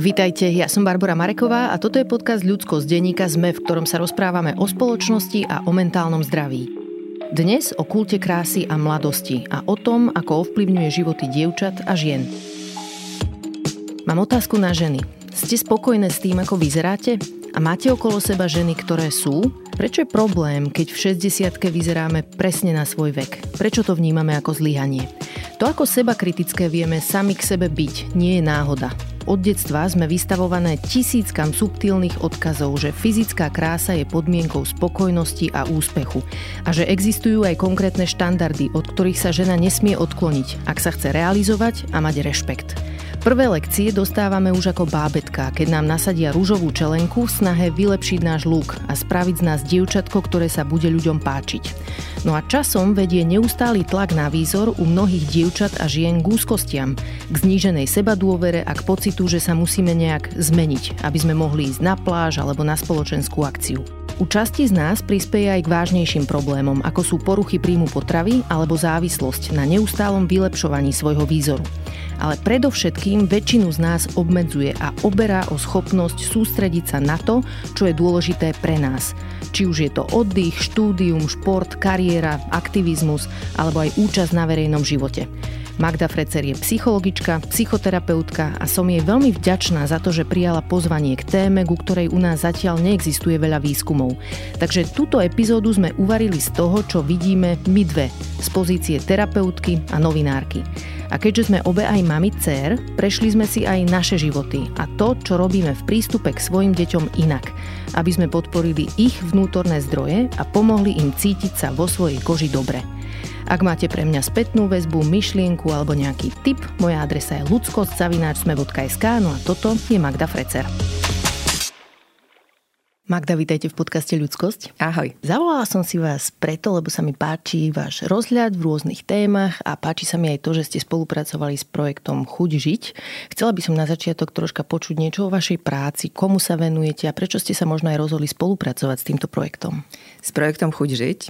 Vítajte, ja som Barbara Mareková a toto je podcast Ľudsko z denníka ZME, v ktorom sa rozprávame o spoločnosti a o mentálnom zdraví. Dnes o kulte krásy a mladosti a o tom, ako ovplyvňuje životy dievčat a žien. Mám otázku na ženy. Ste spokojné s tým, ako vyzeráte? A máte okolo seba ženy, ktoré sú? Prečo je problém, keď v 60 vyzeráme presne na svoj vek? Prečo to vnímame ako zlyhanie? To, ako seba kritické vieme sami k sebe byť, nie je náhoda. Od detstva sme vystavované tisíckam subtilných odkazov, že fyzická krása je podmienkou spokojnosti a úspechu a že existujú aj konkrétne štandardy, od ktorých sa žena nesmie odkloniť, ak sa chce realizovať a mať rešpekt. Prvé lekcie dostávame už ako bábetka, keď nám nasadia rúžovú čelenku v snahe vylepšiť náš luk a spraviť z nás dievčatko, ktoré sa bude ľuďom páčiť. No a časom vedie neustály tlak na výzor u mnohých dievčat a žien k úzkostiam, k zníženej sebadôvere a k pocitu, že sa musíme nejak zmeniť, aby sme mohli ísť na pláž alebo na spoločenskú akciu. U časti z nás prispieje aj k vážnejším problémom, ako sú poruchy príjmu potravy alebo závislosť na neustálom vylepšovaní svojho výzoru. Ale predovšetkým väčšinu z nás obmedzuje a oberá o schopnosť sústrediť sa na to, čo je dôležité pre nás. Či už je to oddych, štúdium, šport, kariéra, aktivizmus alebo aj účasť na verejnom živote. Magda Frecer je psychologička, psychoterapeutka a som jej veľmi vďačná za to, že prijala pozvanie k téme, ku ktorej u nás zatiaľ neexistuje veľa výskumov. Takže túto epizódu sme uvarili z toho, čo vidíme my dve, z pozície terapeutky a novinárky. A keďže sme obe aj mami dcer, prešli sme si aj naše životy a to, čo robíme v prístupe k svojim deťom inak, aby sme podporili ich vnútorné zdroje a pomohli im cítiť sa vo svojej koži dobre. Ak máte pre mňa spätnú väzbu, myšlienku alebo nejaký tip, moja adresa je ludskostzavináčsme.sk, no a toto je Magda Frecer. Magda, vítajte v podcaste Ľudskosť. Ahoj. Zavolala som si vás preto, lebo sa mi páči váš rozhľad v rôznych témach a páči sa mi aj to, že ste spolupracovali s projektom Chuť žiť. Chcela by som na začiatok troška počuť niečo o vašej práci, komu sa venujete a prečo ste sa možno aj rozhodli spolupracovať s týmto projektom. S projektom Chuť žiť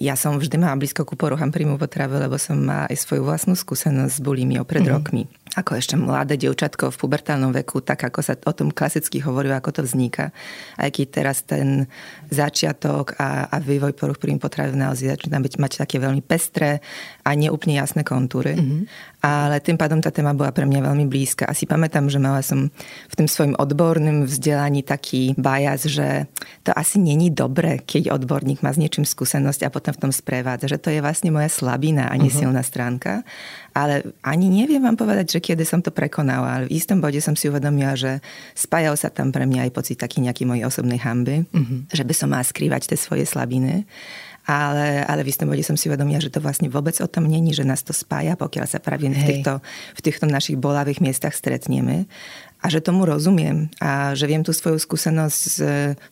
ja som vždy mala blízko ku poruchám príjmu potravy, lebo som mala aj svoju vlastnú skúsenosť s bulimiou pred mm-hmm. rokmi. Ako ešte mladé dievčatko v pubertálnom veku, tak ako sa o tom klasicky hovorí, ako to vzniká. Aj keď teraz ten začiatok a, a vývoj poruch príjmu potravy naozaj začína byť, mať také veľmi pestré a neúplne jasné kontúry. Mm-hmm. Ale tým pádom tá téma bola pre mňa veľmi blízka. Asi pamätám, že mala som v tým svojim odborným vzdelaní taký bajas, že to asi není dobre, keď odborník má s niečím skúsenosť a potom v tom sprevádza, že to je vlastne moja slabina a nesilná uh-huh. stránka. Ale ani neviem vám povedať, že kedy som to prekonala, ale v istom bode som si uvedomila, že spájal sa tam pre mňa aj pocit taký nejaký mojej osobnej hamby, uh-huh. že by som mala skrývať tie svoje slabiny. Ale, ale v istom bode som si uvedomila, že to vlastne vôbec o tom není, že nás to spája, pokiaľ sa práve v týchto, v týchto našich bolavých miestach stretneme a že tomu rozumiem a že viem tú svoju skúsenosť z,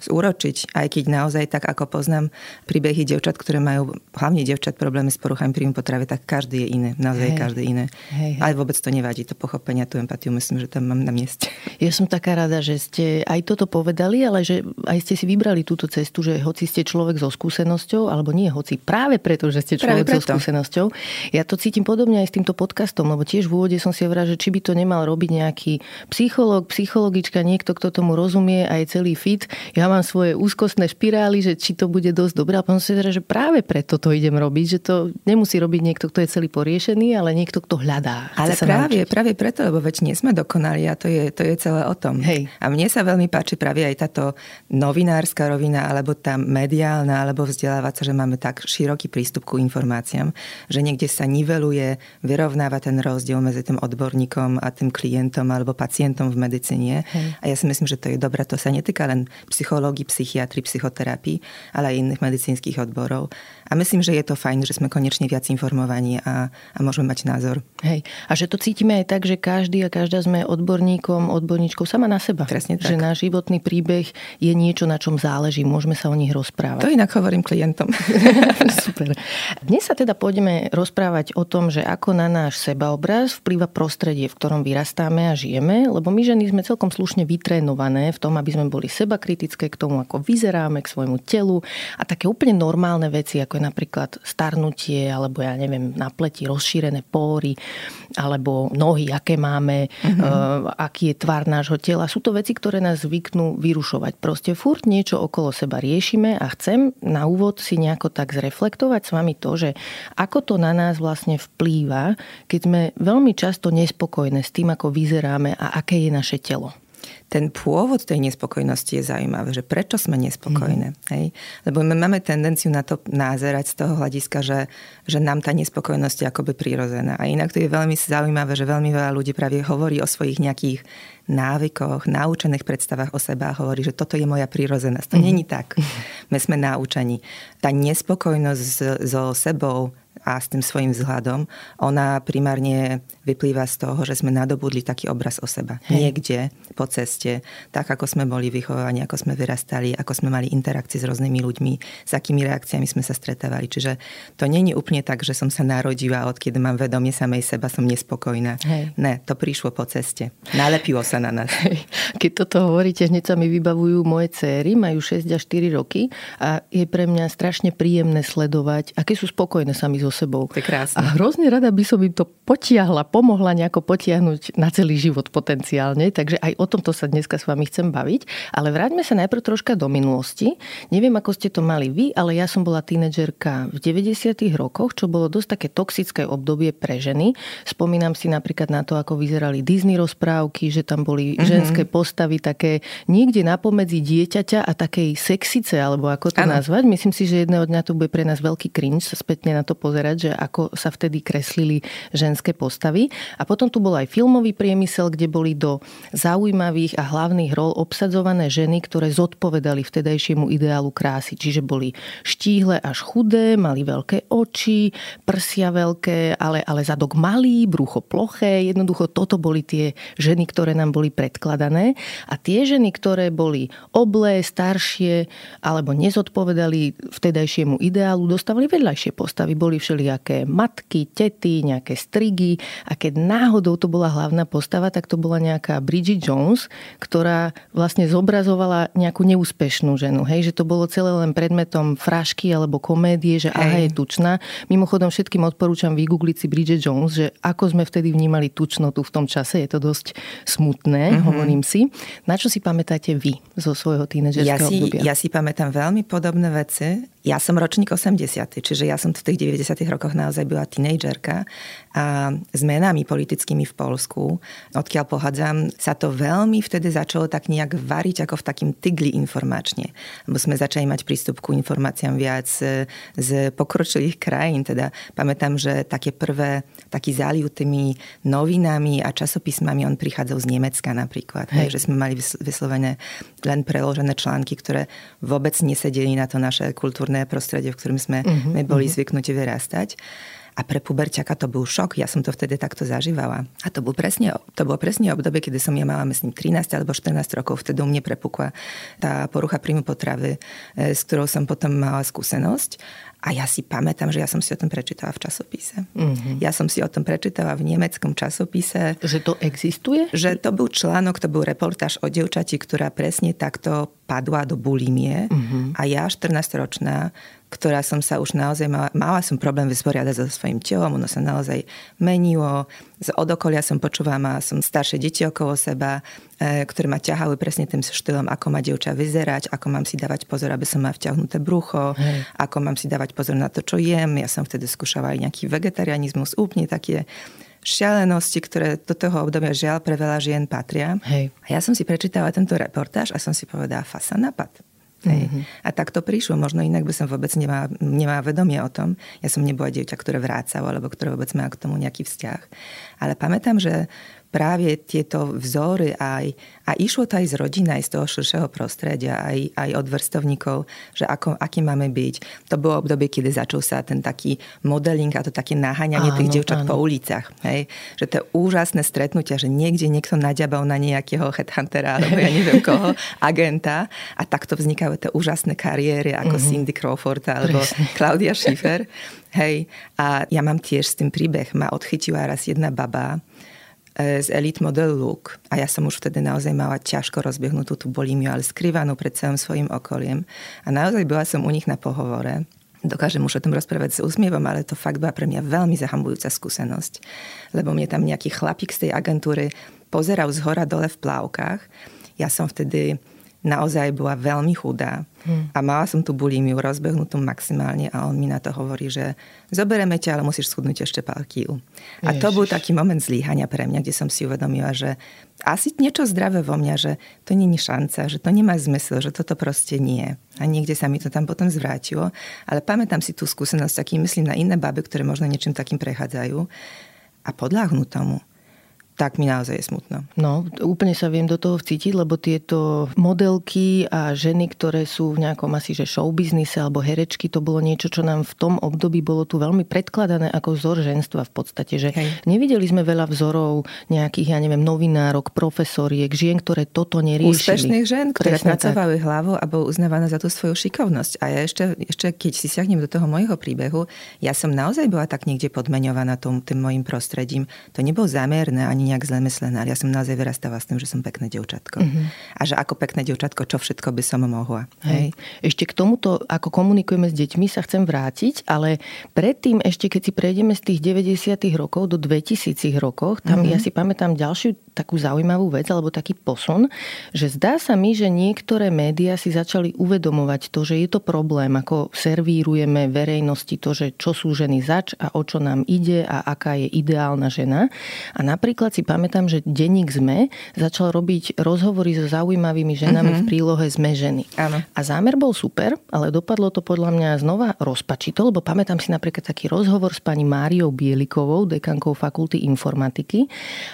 zúročiť, aj keď naozaj tak, ako poznám príbehy devčat, ktoré majú, hlavne devčat, problémy s poruchami príjmu potravy, tak každý je iné, naozaj hej. každý iné. Hej, hej. Ale vôbec to nevadí, to pochopenie, tú empatiu, myslím, že tam mám na mieste. Ja som taká rada, že ste aj toto povedali, ale že aj ste si vybrali túto cestu, že hoci ste človek so skúsenosťou, alebo nie hoci, práve preto, že ste človek so skúsenosťou. Ja to cítim podobne aj s týmto podcastom, lebo tiež v úvode som si hovorila, že či by to nemal robiť nejaký psych psychológ, psychologička, niekto, kto tomu rozumie, aj celý fit. Ja mám svoje úzkostné špirály, že či to bude dosť dobré. A potom si že práve preto to idem robiť, že to nemusí robiť niekto, kto je celý poriešený, ale niekto, kto hľadá. Ale práve, naučiť. práve preto, lebo veď nie sme dokonali a to je, to je celé o tom. Hej. A mne sa veľmi páči práve aj táto novinárska rovina, alebo tá mediálna, alebo vzdelávacia, že máme tak široký prístup ku informáciám, že niekde sa niveluje, vyrovnáva ten rozdiel medzi tým odborníkom a tým klientom alebo pacientom v medicíne. Hej. A ja si myslím, že to je dobré. To sa netýka len psychológii, psychiatrii, psychoterapii, ale aj iných medicínskych odborov. A myslím, že je to fajn, že sme konečne viac informovaní a, a môžeme mať názor. Hej. A že to cítime aj tak, že každý a každá sme odborníkom, odborníčkou sama na seba. Presne tak. Že náš životný príbeh je niečo, na čom záleží. Môžeme sa o nich rozprávať. To inak hovorím klientom. Super. Dnes sa teda pôjdeme rozprávať o tom, že ako na náš sebaobraz vplýva prostredie, v ktorom vyrastáme a žijeme, lebo my my ženy sme celkom slušne vytrénované v tom, aby sme boli seba kritické k tomu, ako vyzeráme, k svojmu telu a také úplne normálne veci, ako je napríklad starnutie, alebo ja neviem, na pleti rozšírené póry, alebo nohy, aké máme, mm-hmm. uh, aký je tvar nášho tela. Sú to veci, ktoré nás zvyknú vyrušovať. Proste furt niečo okolo seba riešime a chcem na úvod si nejako tak zreflektovať s vami to, že ako to na nás vlastne vplýva, keď sme veľmi často nespokojné s tým, ako vyzeráme a aké je naše telo ten pôvod tej nespokojnosti je zaujímavé, že prečo sme nespokojné. Mm. Hej? Lebo my máme tendenciu na to názerať z toho hľadiska, že, že nám tá nespokojnosť je akoby prirodzená. A inak to je veľmi zaujímavé, že veľmi veľa ľudí práve hovorí o svojich nejakých návykoch, naučených predstavách o sebe a hovorí, že toto je moja prírodzenosť. To mm. není tak. My sme naučení. Tá nespokojnosť so sebou, a s tým svojim vzhľadom, ona primárne vyplýva z toho, že sme nadobudli taký obraz o seba. Hej. Niekde po ceste, tak ako sme boli vychovaní, ako sme vyrastali, ako sme mali interakcie s rôznymi ľuďmi, s akými reakciami sme sa stretávali. Čiže to není úplne tak, že som sa narodila, odkedy mám vedomie samej seba, som nespokojná. Hej. Ne, to prišlo po ceste. Nalepilo sa na nás. Hej. Keď toto hovoríte, hneď sa mi vybavujú moje céry, majú 6 až 4 roky a je pre mňa strašne príjemné sledovať, aké sú spokojné sami so sebou. To je krásne. A hrozne rada by som im to potiahla, pomohla nejako potiahnuť na celý život potenciálne. Takže aj o tomto sa dneska s vami chcem baviť. Ale vráťme sa najprv troška do minulosti. Neviem, ako ste to mali vy, ale ja som bola tínedžerka v 90. rokoch, čo bolo dosť také toxické obdobie pre ženy. Spomínam si napríklad na to, ako vyzerali Disney rozprávky, že tam boli mm-hmm. ženské postavy také niekde napomedzi dieťaťa a takej sexice, alebo ako to ano. nazvať. Myslím si, že jedného dňa to bude pre nás veľký cringe spätne na to pozerať, že ako sa vtedy kreslili ženské postavy. A potom tu bol aj filmový priemysel, kde boli do zaujímavých a hlavných rol obsadzované ženy, ktoré zodpovedali vtedajšiemu ideálu krásy. Čiže boli štíhle až chudé, mali veľké oči, prsia veľké, ale, ale zadok malý, brucho ploché. Jednoducho toto boli tie ženy, ktoré nám boli predkladané. A tie ženy, ktoré boli oblé, staršie alebo nezodpovedali vtedajšiemu ideálu, dostávali vedľajšie postavy. Boli všelijaké matky, tety, nejaké strigy a keď náhodou to bola hlavná postava, tak to bola nejaká Bridget Jones, ktorá vlastne zobrazovala nejakú neúspešnú ženu. Hej, že to bolo celé len predmetom frašky alebo komédie, že Hej. aha, je tučná. Mimochodom všetkým odporúčam vygoogliť si Bridget Jones, že ako sme vtedy vnímali tučnotu v tom čase, je to dosť smutné, mm-hmm. hovorím si. Na čo si pamätáte vy zo svojho tínedžerského ja si, obdobia? Ja si pamätám veľmi podobné veci. Ja som ročník 80, čiže ja som v tých 90 rokoch naozaj bola tínejdžerka a zmenami politickými v Polsku, odkiaľ pohádzam, sa to veľmi vtedy začalo tak nejak variť ako v takým tygli informačne. Lebo sme začali mať prístup ku informáciám viac z pokročilých krajín. Teda pamätám, že také prvé, taký záliv tými novinami a časopismami, on prichádzal z Nemecka napríklad. Hej. Že sme mali vyslovené len preložené články, ktoré vôbec nesedeli na to naše kultúrne iné prostredie, v ktorom sme uh-huh, my boli uh-huh. zvyknutí vyrastať. A pre puberťaka to bol šok, ja som to vtedy takto zažívala. A to, bol presne, to bolo presne obdobie, kedy som ja mala, myslím, 13 alebo 14 rokov, vtedy u mne prepukla tá porucha príjmu potravy, e, s ktorou som potom mala skúsenosť. A ja si pamätám, že ja som si o tom prečítala v časopise. Mm-hmm. Ja som si o tom prečítala v nemeckom časopise. Že to existuje? Že to bol článok, to bol reportáž o devčati, ktorá presne takto padla do bulimie. Mm-hmm. A ja, 14-ročná, ktorá som sa už naozaj mala, mala som problém vysporiadať so svojím telom, ono sa naozaj menilo. Z odokolia som počúvala, mala som staršie deti okolo seba, e, ktoré ma ťahali presne tým štýlom, ako má dievča vyzerať, ako mám si dávať pozor, aby som mala vťahnuté brucho, Hej. ako mám si dávať pozor na to, čo jem. Ja som vtedy skúšala aj nejaký vegetarianizmus, úplne také šialenosti, ktoré do toho obdobia žiaľ pre veľa žien patria. Hej. A ja som si prečítala tento reportáž a som si povedala, fasa napad. Mm-hmm. A tak to prišlo. Možno inak by som vôbec nemala, nemala vedomie o tom. Ja som nebola dievča, ktoré vrácalo, alebo ktoré vôbec má k tomu nejaký vzťah. Ale pamätám, že práve tieto vzory aj, a išlo to aj z rodiny, aj z toho širšieho prostredia, aj, aj od vrstovníkov, že ako, aký máme byť. To bolo obdobie, kedy začal sa ten taký modeling a to také naháňanie áno, tých dievčat áno. po uliciach. Hej? Že to úžasné stretnutia, že niekde niekto naďabal na nejakého headhuntera alebo ja neviem koho, agenta a takto vznikajú tie úžasné kariéry ako mm-hmm. Cindy Crawford alebo Presne. Claudia Schiffer. Hej, a ja mám tiež s tým príbeh. Ma odchytila raz jedna baba, z Elite Model Look. A ja som už vtedy naozaj mala ťažko rozbiehnutú tú bolímiu, ale skrývanú pred celým svojim okoliem. A naozaj bola som u nich na pohovore. Dokážem už o tom rozprávať s úsmievom, ale to fakt bola pre mňa veľmi zahambujúca skúsenosť. Lebo mne tam nejaký chlapík z tej agentúry pozeral z hora dole v plávkach. Ja som vtedy naozaj bola veľmi chudá. A mala som tú bulimiu rozbehnutú maximálne a on mi na to hovorí, že zobereme ťa, ale musíš schudnúť ešte pár. A to bol taký moment zlíhania pre mňa, kde som si uvedomila, že asi niečo zdravé vo mňa, že to není šanca, že to nemá zmysel, že toto proste nie. A niekde sa mi to tam potom zvrátilo. Ale pamätám si tú skúsenosť, taký myslím na iné baby, ktoré možno niečím takým prechádzajú a podľahnú tomu tak mi naozaj je smutno. No, úplne sa viem do toho vcítiť, lebo tieto modelky a ženy, ktoré sú v nejakom asi že showbiznise alebo herečky, to bolo niečo, čo nám v tom období bolo tu veľmi predkladané ako vzor ženstva v podstate. Že Hej. nevideli sme veľa vzorov nejakých, ja neviem, novinárok, profesoriek, žien, ktoré toto neriešili. Úspešných žien, ktoré snacovali hlavu a boli uznávané za tú svoju šikovnosť. A ja ešte, ešte keď si siahnem do toho môjho príbehu, ja som naozaj bola tak niekde podmeňovaná tým, tým mojim prostredím. To nebolo zámerné ani nejak zle myslená, ale ja som naozaj vyrastala s tým, že som pekné devčatko. Mm-hmm. A že ako pekné devčatko, čo všetko by som mohla. Hej. Hej. Ešte k tomuto, ako komunikujeme s deťmi, sa chcem vrátiť, ale predtým ešte, keď si prejdeme z tých 90. rokov do 2000 rokov, tam mm-hmm. ja si pamätám ďalšiu takú zaujímavú vec, alebo taký posun, že zdá sa mi, že niektoré médiá si začali uvedomovať to, že je to problém, ako servírujeme verejnosti to, že čo sú ženy zač a o čo nám ide a aká je ideálna žena. A napríklad si pamätám, že denník ZME začal robiť rozhovory so zaujímavými ženami mm-hmm. v prílohe ZME ženy. Áno. A zámer bol super, ale dopadlo to podľa mňa znova rozpačito, lebo pamätám si napríklad taký rozhovor s pani Máriou Bielikovou, dekankou fakulty informatiky.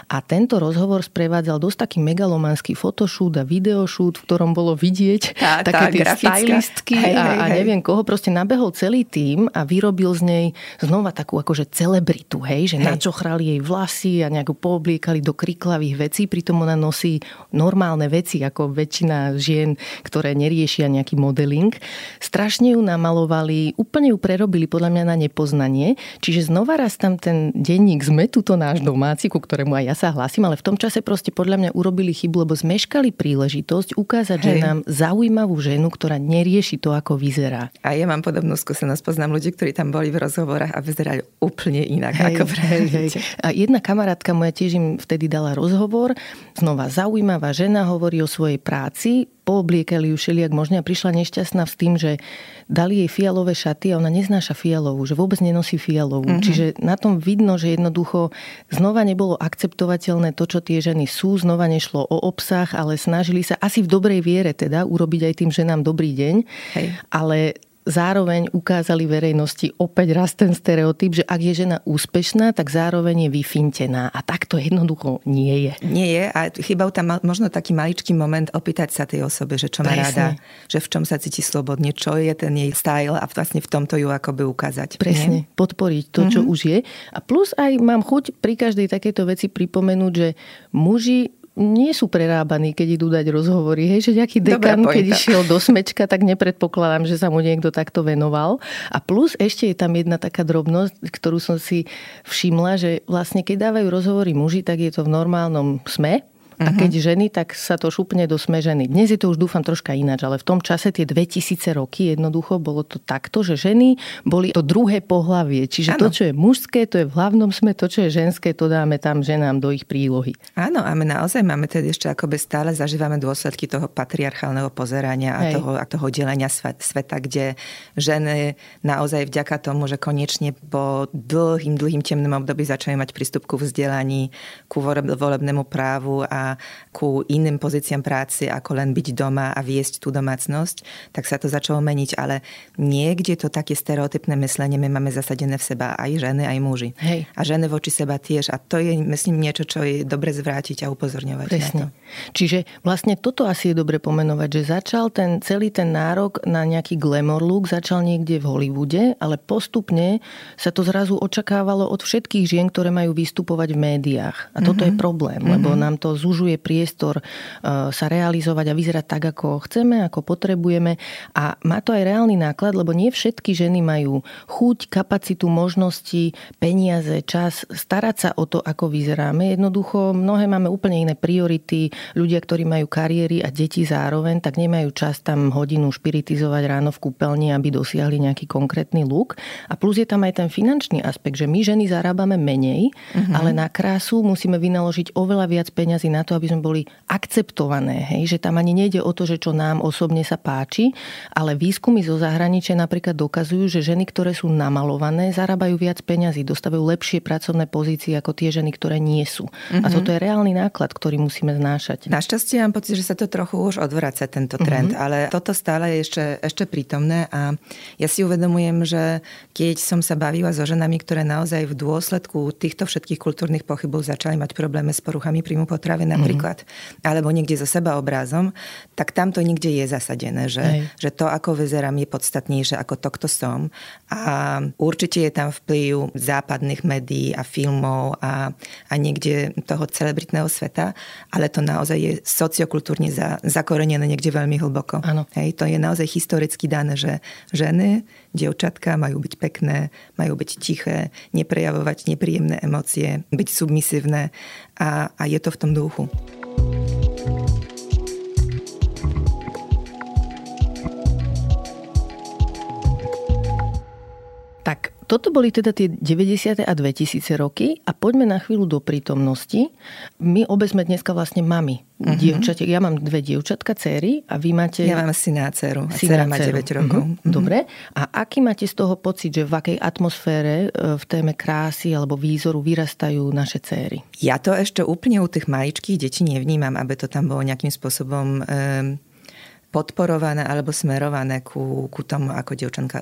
A tento rozhovor sprevádzal dosť taký megalomanský fotošút a videošút, v ktorom bolo vidieť tá, také tá tie stylistky hej, a, hej, a neviem koho. Proste nabehol celý tým a vyrobil z nej znova takú akože celebritu, hej, že hej. načochrali jej vlasy a nejakú poobli obliekali do kriklavých vecí, pritom ona nosí normálne veci, ako väčšina žien, ktoré neriešia nejaký modeling. Strašne ju namalovali, úplne ju prerobili podľa mňa na nepoznanie. Čiže znova raz tam ten denník sme, tuto náš domáci, ku ktorému aj ja sa hlasím, ale v tom čase proste podľa mňa urobili chybu, lebo zmeškali príležitosť ukázať Hej. nám zaujímavú ženu, ktorá nerieši to, ako vyzerá. A ja mám podobnú skúsenosť, poznám ľudí, ktorí tam boli v rozhovorách a vyzerali úplne inak hej, ako hej. A jedna kamarátka moja tiež im im vtedy dala rozhovor. Znova zaujímavá žena hovorí o svojej práci, poobliekali ju všelijak možne a prišla nešťastná s tým, že dali jej fialové šaty a ona neznáša fialovú, že vôbec nenosí fialovú. Mm-hmm. Čiže na tom vidno, že jednoducho znova nebolo akceptovateľné to, čo tie ženy sú, znova nešlo o obsah, ale snažili sa asi v dobrej viere teda urobiť aj tým ženám dobrý deň, Hej. ale zároveň ukázali verejnosti opäť raz ten stereotyp, že ak je žena úspešná, tak zároveň je vyfintená. A tak to jednoducho nie je. Nie je a chýbal tam možno taký maličký moment opýtať sa tej osobe, že čo má rada, že v čom sa cíti slobodne, čo je ten jej style a vlastne v tomto ju akoby ukázať. Presne, nie? podporiť to, čo mm-hmm. už je. A plus aj mám chuť pri každej takejto veci pripomenúť, že muži nie sú prerábaní, keď idú dať rozhovory. Hej, že nejaký dekan, keď išiel do smečka, tak nepredpokladám, že sa mu niekto takto venoval. A plus ešte je tam jedna taká drobnosť, ktorú som si všimla, že vlastne keď dávajú rozhovory muži, tak je to v normálnom sme, a keď uh-huh. ženy, tak sa to šupne do smeženy. Dnes je to už dúfam troška ináč, ale v tom čase tie 2000 roky jednoducho bolo to takto, že ženy boli to druhé pohlavie. Čiže ano. to, čo je mužské, to je v hlavnom sme, to, čo je ženské, to dáme tam ženám do ich prílohy. Áno, a my naozaj máme tedy ešte akoby stále zažívame dôsledky toho patriarchálneho pozerania a toho, a toho delenia sveta, kde ženy naozaj vďaka tomu, že konečne po dlhým, dlhým temným období začali mať prístup ku vzdelaní, ku volebnému právu a ku iným pozíciám práce, ako len byť doma a viesť tú domácnosť, tak sa to začalo meniť. Ale niekde to také stereotypné myslenie my máme zasadené v seba aj ženy, aj muži. Hej. A ženy voči seba tiež. A to je, myslím, niečo, čo je dobre zvrátiť a upozorňovať Presne. na to. Čiže vlastne toto asi je dobre pomenovať, že začal ten celý ten nárok na nejaký glamour look, začal niekde v Hollywoode, ale postupne sa to zrazu očakávalo od všetkých žien, ktoré majú vystupovať v médiách. A toto mm-hmm. je problém, lebo mm-hmm. nám to zúžilo zužuje priestor e, sa realizovať a vyzerať tak, ako chceme, ako potrebujeme. A má to aj reálny náklad, lebo nie všetky ženy majú chuť, kapacitu, možnosti, peniaze, čas starať sa o to, ako vyzeráme. Jednoducho mnohé máme úplne iné priority. Ľudia, ktorí majú kariéry a deti zároveň, tak nemajú čas tam hodinu špiritizovať ráno v kúpeľni, aby dosiahli nejaký konkrétny luk. A plus je tam aj ten finančný aspekt, že my ženy zarábame menej, uh-huh. ale na krásu musíme vynaložiť oveľa viac peňazí na to, aby sme boli akceptované. Hej? Že tam ani nejde o to, že čo nám osobne sa páči, ale výskumy zo zahraničia napríklad dokazujú, že ženy, ktoré sú namalované, zarábajú viac peňazí, dostávajú lepšie pracovné pozície ako tie ženy, ktoré nie sú. Uh-huh. A mhm. toto je reálny náklad, ktorý musíme znášať. Našťastie mám pocit, že sa to trochu už odvraca tento trend, uh-huh. ale toto stále je ešte, ešte prítomné a ja si uvedomujem, že keď som sa bavila so ženami, ktoré naozaj v dôsledku týchto všetkých kultúrnych pochybov začali mať problémy s poruchami príjmu potravy napríklad, mm. alebo niekde so seba obrázom, tak tam to niekde je zasadené, že, že to, ako vyzerám, je podstatnejšie ako to, kto som. A určite je tam vplyv západných médií a filmov a, a niekde toho celebritného sveta, ale to naozaj je sociokultúrne za, zakorenené niekde veľmi hlboko. Ano. Hej, to je naozaj historicky dané, že ženy dievčatka majú byť pekné, majú byť tiché, neprejavovať nepríjemné emócie, byť submisívne a, a je to v tom duchu. Toto boli teda tie 90. a 2000 roky a poďme na chvíľu do prítomnosti. My obe sme dneska vlastne mami. Uh-huh. Dievčate, ja mám dve dievčatka, céry a vy máte... Ja mám syna a dceru. A dcera má 9 rokov. Uh-huh. Dobre. A aký máte z toho pocit, že v akej atmosfére e, v téme krásy alebo výzoru vyrastajú naše céry? Ja to ešte úplne u tých maličkých detí nevnímam, aby to tam bolo nejakým spôsobom... Um, podporované alebo smerované ku, ku tomu, ako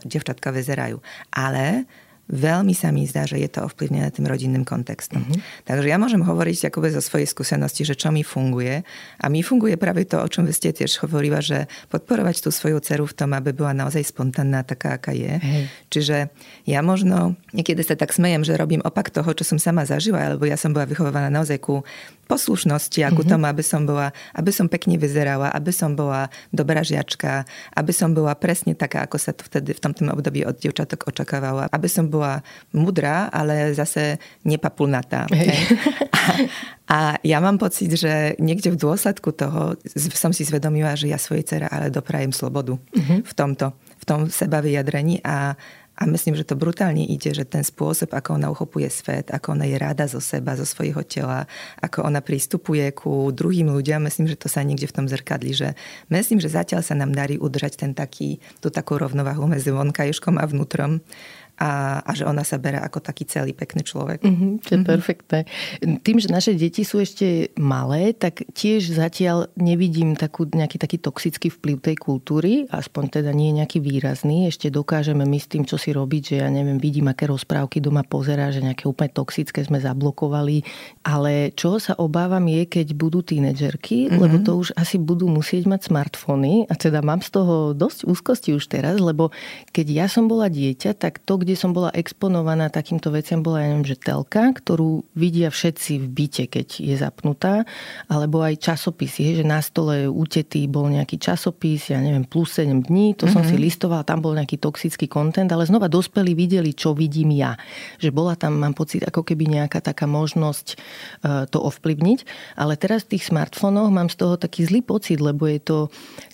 devčatka vyzerajú. Ale veľmi sa mi zdá, že je to ovplyvnené tým rodinným kontextom. Mm-hmm. Takže ja môžem hovoriť akoby zo svojej skúsenosti, že čo mi funguje. A mi funguje práve to, o čom vy ste tiež hovorila, že podporovať tú svoju dceru v tom, aby bola naozaj spontánna, taká, aká je. Hej. Čiže ja možno, niekedy sa tak smejem, že robím opak toho, čo som sama zažila, lebo ja som bola vychovaná naozaj ku poslušnosti a ku mm-hmm. tomu, aby som bola, aby som pekne vyzerala, aby som bola dobrá žiačka, aby som bola presne taká, ako sa to vtedy v tomto období od dievčatok očakávalo, aby som bola mudrá, ale zase nepapulnatá. Hey. A, a ja mám pocit, že niekde v dôsledku toho som si zvedomila, že ja svojej cere ale doprajem slobodu mm-hmm. v tomto, v tom seba vyjadrení a a myslím, že to brutálne ide, že ten spôsob, ako ona uchopuje svet, ako ona je rada zo seba, zo svojho tela, ako ona prístupuje ku druhým ľuďom, myslím, že to sa niekde v tom zrkadli, že myslím, že zatiaľ sa nám darí udržať ten taký, tú takú rovnovahu medzi vonkajškom a vnútrom a, a že ona sa bere ako taký celý pekný človek. Mm-hmm, to je mm-hmm. perfektné. Tým, že naše deti sú ešte malé, tak tiež zatiaľ nevidím takú, nejaký taký toxický vplyv tej kultúry, aspoň teda nie je nejaký výrazný. Ešte dokážeme my s tým, čo si robiť, že ja neviem, vidím, aké rozprávky doma pozerá, že nejaké úplne toxické sme zablokovali. Ale čo sa obávam je, keď budú tínedžerky, mm-hmm. lebo to už asi budú musieť mať smartfóny a teda mám z toho dosť úzkosti už teraz, lebo keď ja som bola dieťa, tak to, kde som bola exponovaná takýmto veciam, bola, ja neviem, že telka, ktorú vidia všetci v byte, keď je zapnutá, alebo aj časopisy, že na stole utetý bol nejaký časopis, ja neviem, plus 7 dní, to mm-hmm. som si mhm. listovala, tam bol nejaký toxický kontent, ale znova dospelí videli, čo vidím ja. Že bola tam, mám pocit, ako keby nejaká taká možnosť e, to ovplyvniť. Ale teraz v tých smartfónoch mám z toho taký zlý pocit, lebo je to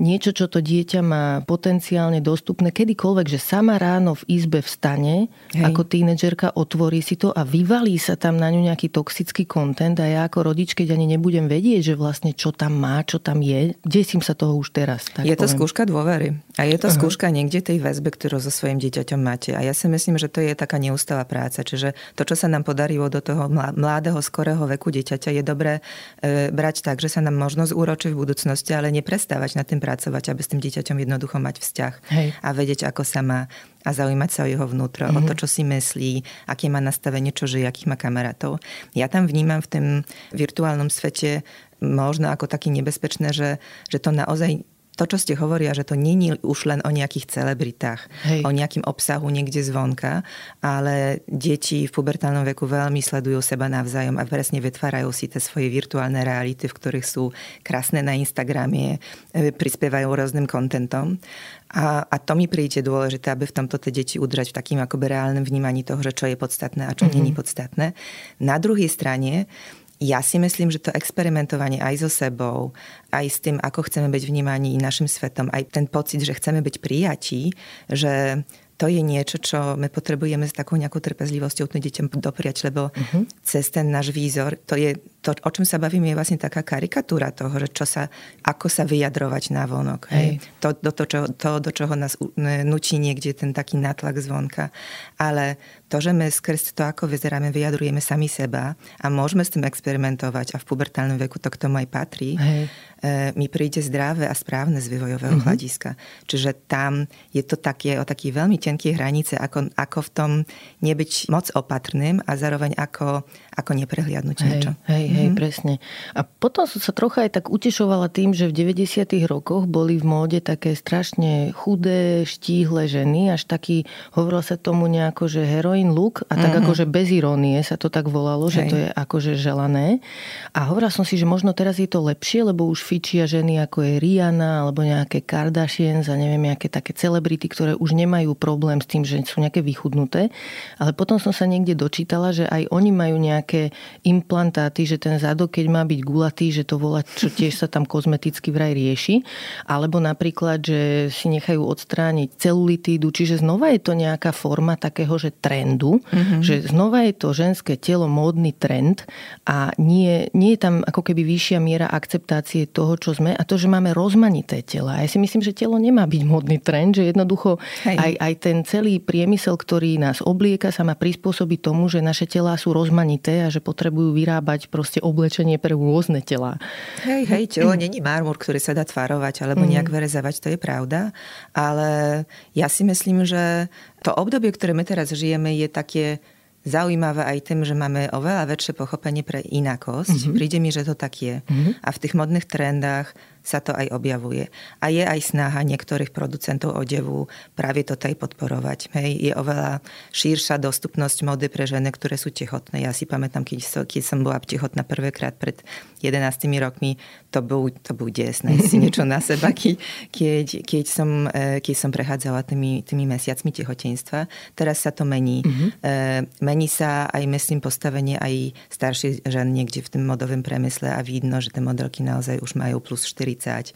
niečo, čo to dieťa má potenciálne dostupné kedykoľvek, že sama ráno v izbe vstane stane, Hej. ako tínedžerka otvorí si to a vyvalí sa tam na ňu nejaký toxický kontent a ja ako rodič, keď ani nebudem vedieť, že vlastne čo tam má, čo tam je, desím sa toho už teraz. Tak je poviem. to skúška dôvery a je to uh-huh. skúška niekde tej väzbe, ktorú so svojím dieťaťom máte. A ja si myslím, že to je taká neustála práca. Čiže to, čo sa nám podarilo do toho mladého, skorého veku dieťaťa, je dobré e, brať tak, že sa nám možnosť úročiť v budúcnosti, ale neprestávať na tým pracovať, aby s tým dieťaťom jednoducho mať vzťah Hej. a vedieť, ako sa má a zaujímať sa o jeho vnútro, mm-hmm. o to, mhm. čo si myslí, aké má nastavenie, čo žije, akých má kamarátov. Ja tam vnímam v tom virtuálnom svete možno ako taký nebezpečné, že, že to naozaj to, čo ste hovoria, že to není už len o nejakých celebritách, Hej. o nejakým obsahu niekde zvonka, ale deti v pubertálnom veku veľmi sledujú seba navzájom a presne vytvárajú si tie svoje virtuálne reality, v ktorých sú krásne na Instagrame, e, prispievajú rôznym kontentom. A, a to mi príde dôležité, aby v tomto tie deti udržať v takým akoby reálnym vnímaní toho, že čo je podstatné a čo mm-hmm. není podstatné. Na druhej strane ja si myslím, že to experimentovanie aj so sebou, aj s tým, ako chceme byť vnímaní našim svetom, aj ten pocit, že chceme byť prijatí, že to je niečo, čo my potrebujeme s takou nejakou trpezlivosťou tým deťom dopriať, lebo uh-huh. cez ten náš výzor, to je to, o čom sa bavíme, je vlastne taká karikatúra toho, že čo sa, ako sa vyjadrovať na vonok. Hej. Hej. To, do, to, čo, to, do čoho nás nutí niekde ten taký natlak zvonka. Ale to, že my skrz to, ako vyzeráme, vyjadrujeme sami seba a môžeme s tým experimentovať a v pubertálnom veku to k tomu aj patrí, Hej. E, mi príde zdravé a správne z vývojového uh-huh. hľadiska. Čiže tam je to také, o taký veľmi tenký hranice, ako, ako v tom nebyť moc opatrným a zároveň ako, ako neprehliadnúť hej, niečo. Hej, hej, mm-hmm. presne. A potom som sa trocha aj tak utešovala tým, že v 90. rokoch boli v móde také strašne chudé, štíhle ženy, až taký, hovorilo sa tomu nejako, že heroin look a tak mm-hmm. akože bez irónie sa to tak volalo, hej. že to je akože želané. A hovorila som si, že možno teraz je to lepšie, lebo už fičia ženy ako je Rihanna alebo nejaké Kardashians a neviem, nejaké také celebrity, ktoré už nemajú problém s tým, že sú nejaké vychudnuté. Ale potom som sa niekde dočítala, že aj oni majú nejaké implantáty, že ten zadok, keď má byť gulatý, že to volá, čo tiež sa tam kozmeticky vraj rieši. Alebo napríklad, že si nechajú odstrániť celulitídu, čiže znova je to nejaká forma takého, že trendu, mm-hmm. že znova je to ženské telo módny trend a nie, nie je tam ako keby vyššia miera akceptácie toho, čo sme a to, že máme rozmanité tela. Ja si myslím, že telo nemá byť modný trend, že jednoducho aj, aj ten celý priemysel, ktorý nás oblieka, sa má prispôsobiť tomu, že naše telá sú rozmanité a že potrebujú vyrábať proste oblečenie pre rôzne tela. Hej, hej, telo není marmur, ktorý sa dá tvarovať alebo mm. nejak verezavať, to je pravda. Ale ja si myslím, že to obdobie, ktoré my teraz žijeme, je také zaujímavé aj tým, že máme oveľa väčšie pochopenie pre inakosť. Mm-hmm. Príde mi, že to tak je. Mm-hmm. A v tých modných trendách sa to aj objavuje. A je aj snaha niektorých producentov odevu práve toto aj podporovať. Hej, je oveľa šírša dostupnosť mody pre ženy, ktoré sú tehotné. Ja si pamätám, keď som, keď som bola tehotná prvýkrát pred 11 rokmi, to bol, to bol des, si niečo na seba, keď, keď, keď, som, e, keď som prechádzala tými, tými mesiacmi tehotenstva. Teraz sa to mení. Mm-hmm. Mení sa aj, myslím, postavenie aj starších žen niekde v tom modovém premysle a vidno, že tie modelky naozaj už majú plus 40 40.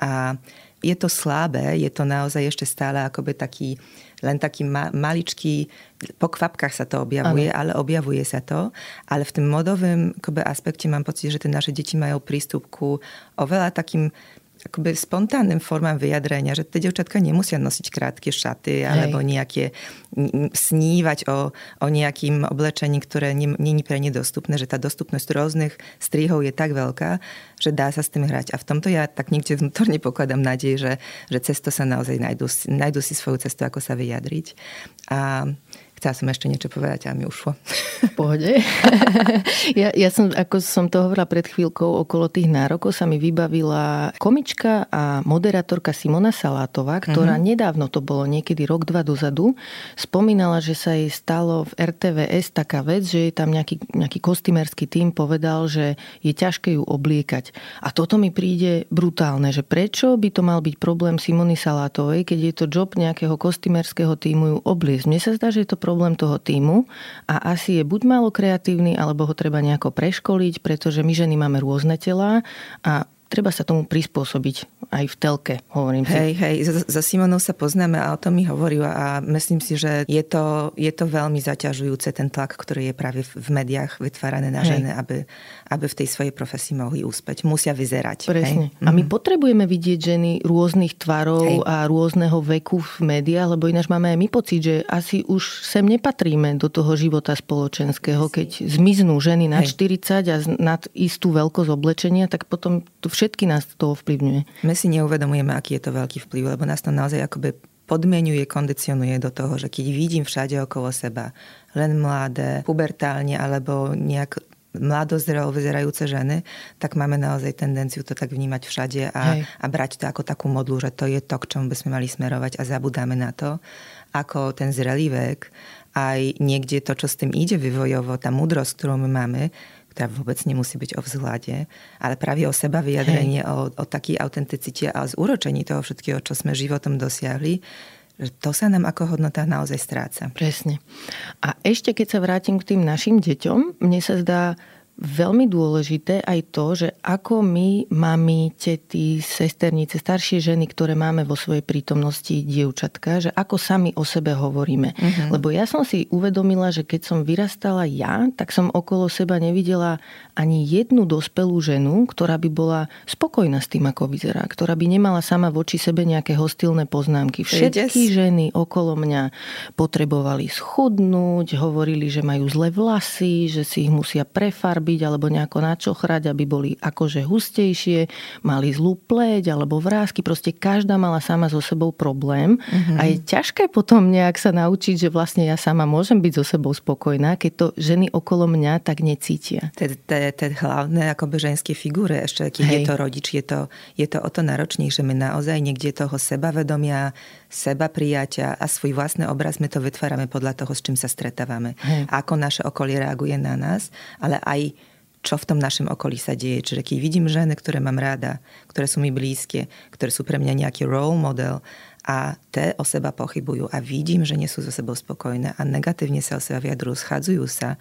A je to slabé, je to naozaj ešte stále akoby taký, len taký ma, maličký, po kvapkách sa to objavuje, ano. ale objavuje sa to. Ale v tom modovém akoby, aspekte mám pocit, že tie naše deti majú prístup ku oveľa takým akoby spontánnym formám vyjadrenia, že tie devčatka nemusia nosiť krátke šaty alebo nejaké snívať o, o nejakým oblečení, ktoré není pre ne dostupné, že tá dostupnosť rôznych strihov je tak veľká, že dá sa s tým hrať. A v tomto ja tak niekde vnútorne pokladám nádej, že, že cesto sa naozaj nájdu, nájdu si svoju cestu, ako sa vyjadriť. A Chcela som ešte niečo povedať, a mi ušlo. V pohode. ja, ja som, ako som to hovorila pred chvíľkou, okolo tých nárokov sa mi vybavila komička a moderátorka Simona Salátová, ktorá uh-huh. nedávno, to bolo niekedy rok, dva dozadu, spomínala, že sa jej stalo v RTVS taká vec, že jej tam nejaký, nejaký kostýmerský tým povedal, že je ťažké ju obliekať. A toto mi príde brutálne, že prečo by to mal byť problém Simony Salátovej, keď je to job nejakého kostýmerského týmu ju obliecť. Mne sa zdá, že je to problém problém toho týmu a asi je buď málo kreatívny, alebo ho treba nejako preškoliť, pretože my ženy máme rôzne telá a treba sa tomu prispôsobiť aj v telke, hovorím hej, si. Hej, za, za Simonou sa poznáme a o tom mi hovorila a myslím si, že je to, je to veľmi zaťažujúce ten tlak, ktorý je práve v médiách vytvárané na žene, aby, aby v tej svojej profesii mohli úspeť. Musia vyzerať. Presne. Hej? A my mm. potrebujeme vidieť ženy rôznych tvarov hej. a rôzneho veku v médiách, lebo ináč máme aj my pocit, že asi už sem nepatríme do toho života spoločenského. Keď zmiznú ženy nad hej. 40 a nad istú veľkosť oblečenia, tak potom to všetky nás to ovplyvňuje. My si neuvedomujeme, aký je to veľký vplyv, lebo nás to naozaj akoby podmienuje, kondicionuje do toho, že keď vidím všade okolo seba len mladé, pubertálne alebo nejak mladozrelo vyzerajúce ženy, tak máme naozaj tendenciu to tak vnímať všade a, a brať to ako takú modlu, že to je to, k čomu by sme mali smerovať a zabudáme na to, ako ten zrelý vek, aj niekde to, čo s tým ide vývojovo, tá múdrosť, ktorú my máme, ktorá vôbec nemusí byť o vzhľade, ale práve o seba vyjadrenie, o, o taký autenticite a z úročení toho všetkého, čo sme životom dosiahli, že to sa nám ako hodnota naozaj stráca. Presne. A ešte keď sa vrátim k tým našim deťom, mne sa zdá, veľmi dôležité aj to, že ako my, mami, tety, sesternice, staršie ženy, ktoré máme vo svojej prítomnosti dievčatka, že ako sami o sebe hovoríme. Uh-huh. Lebo ja som si uvedomila, že keď som vyrastala ja, tak som okolo seba nevidela ani jednu dospelú ženu, ktorá by bola spokojná s tým, ako vyzerá, ktorá by nemala sama voči sebe nejaké hostilné poznámky. Všetky ženy okolo mňa potrebovali schudnúť, hovorili, že majú zlé vlasy, že si ich musia prefarbať farbiť alebo nejako načochrať, aby boli akože hustejšie, mali zlú pleť alebo vrázky. Proste každá mala sama so sebou problém mm-hmm. a je ťažké potom nejak sa naučiť, že vlastne ja sama môžem byť so sebou spokojná, keď to ženy okolo mňa tak necítia. Tie hlavné akoby ženské figúry, ešte keď je to rodič, je to, je to o to náročnejšie. My naozaj niekde toho sebavedomia, seba prijatia a svoj vlastný obraz my to vytvárame podľa toho, s čím sa stretávame. Hej. Ako naše okolie reaguje na nás, ale aj čo v tom našom okolí sa deje. Čiže keď vidím ženy, ktoré mám rada, ktoré sú mi blízke, ktoré sú pre mňa nejaký role model a te o seba pochybujú a vidím, že nie sú so sebou spokojné a negatívne sa o seba vyjadrujú, schádzajú sa,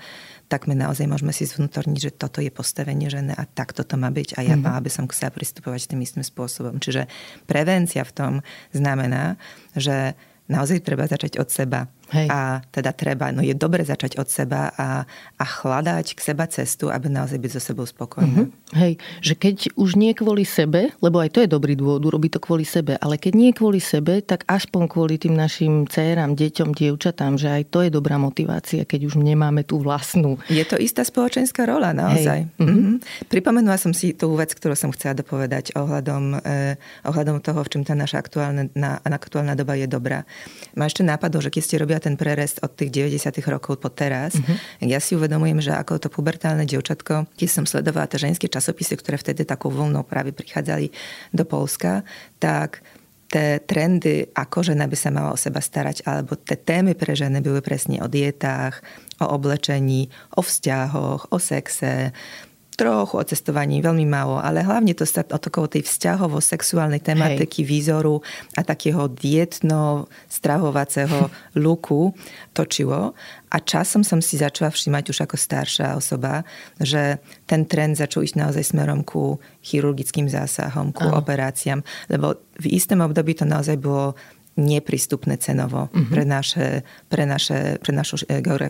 tak my naozaj môžeme si zvnútorniť, že toto je postavenie ženy a tak toto má byť a ja mm-hmm. by som k sebe pristupovať tým istým spôsobom. Čiže prevencia v tom znamená, že naozaj treba začať od seba Hej. A teda treba, no je dobre začať od seba a, a hľadať k seba cestu, aby naozaj byť so sebou spokojný. Mm-hmm. Hej, že keď už nie kvôli sebe, lebo aj to je dobrý dôvod, urobiť to kvôli sebe, ale keď nie kvôli sebe, tak aspoň kvôli tým našim dcerám, deťom, dievčatám, že aj to je dobrá motivácia, keď už nemáme tú vlastnú. Je to istá spoločenská rola, naozaj. Hej. Mm-hmm. Pripomenula som si tú vec, ktorú som chcela dopovedať ohľadom, eh, ohľadom toho, v čom tá naša aktuálna, na, aktuálna doba je dobrá. Má ešte nápadol, že keď ste robia ten prerest od tých 90 rokov po teraz. Mm-hmm. Ja si uvedomujem, že ako to pubertálne dievčatko, keď som sledovala tie ženské časopisy, ktoré vtedy takou vlnou práve prichádzali do Polska, tak tie trendy, ako žena by sa mala o seba starať, alebo tie témy pre ženy były presne o dietách, o oblečení, o vzťahoch, o sexe, trochu o cestovaní, veľmi málo, ale hlavne to sa okolo tej vzťahovo-sexuálnej tematiky, Hej. výzoru a takého dietno-strahovacieho luku točilo. A časom som si začala všímať už ako staršia osoba, že ten trend začal ísť naozaj smerom ku chirurgickým zásahom, ku Aha. operáciám, lebo v istom období to naozaj bolo neprístupné cenovo uh-huh. pre, naše, pre, naše, pre našu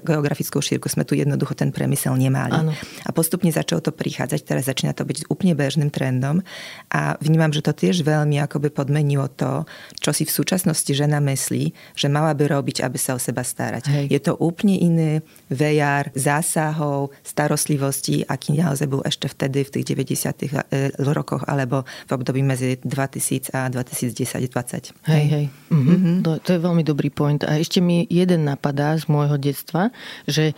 geografickú šírku. Sme tu jednoducho ten premysel nemali. Ano. A postupne začalo to prichádzať, teraz začína to byť úplne bežným trendom a vnímam, že to tiež veľmi akoby podmenilo to, čo si v súčasnosti žena myslí, že mala by robiť, aby sa o seba starať. Hej. Je to úplne iný vejar zásahov, starostlivosti, aký naozaj bol ešte vtedy v tých 90. E, rokoch alebo v období medzi 2000 a 2010-2020. Hej, hej. Mm-hmm. To, to je veľmi dobrý point. A ešte mi jeden napadá z môjho detstva, že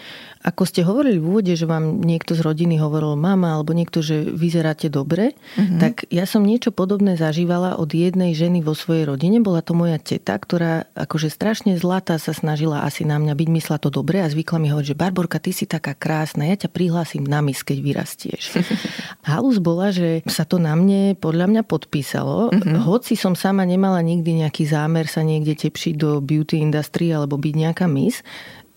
ako ste hovorili v úvode, že vám niekto z rodiny hovoril mama alebo niekto, že vyzeráte dobre, mm-hmm. tak ja som niečo podobné zažívala od jednej ženy vo svojej rodine. Bola to moja teta, ktorá akože strašne zlatá sa snažila asi na mňa byť, myslela to dobre a zvykla mi hovoriť, že Barborka, ty si taká krásna, ja ťa prihlásim na mis, keď vyrastieš. Halus bola, že sa to na mne podľa mňa podpísalo, mm-hmm. hoci som sama nemala nikdy nejaký zámer sa niekde tepšiť do beauty industry alebo byť nejaká mis,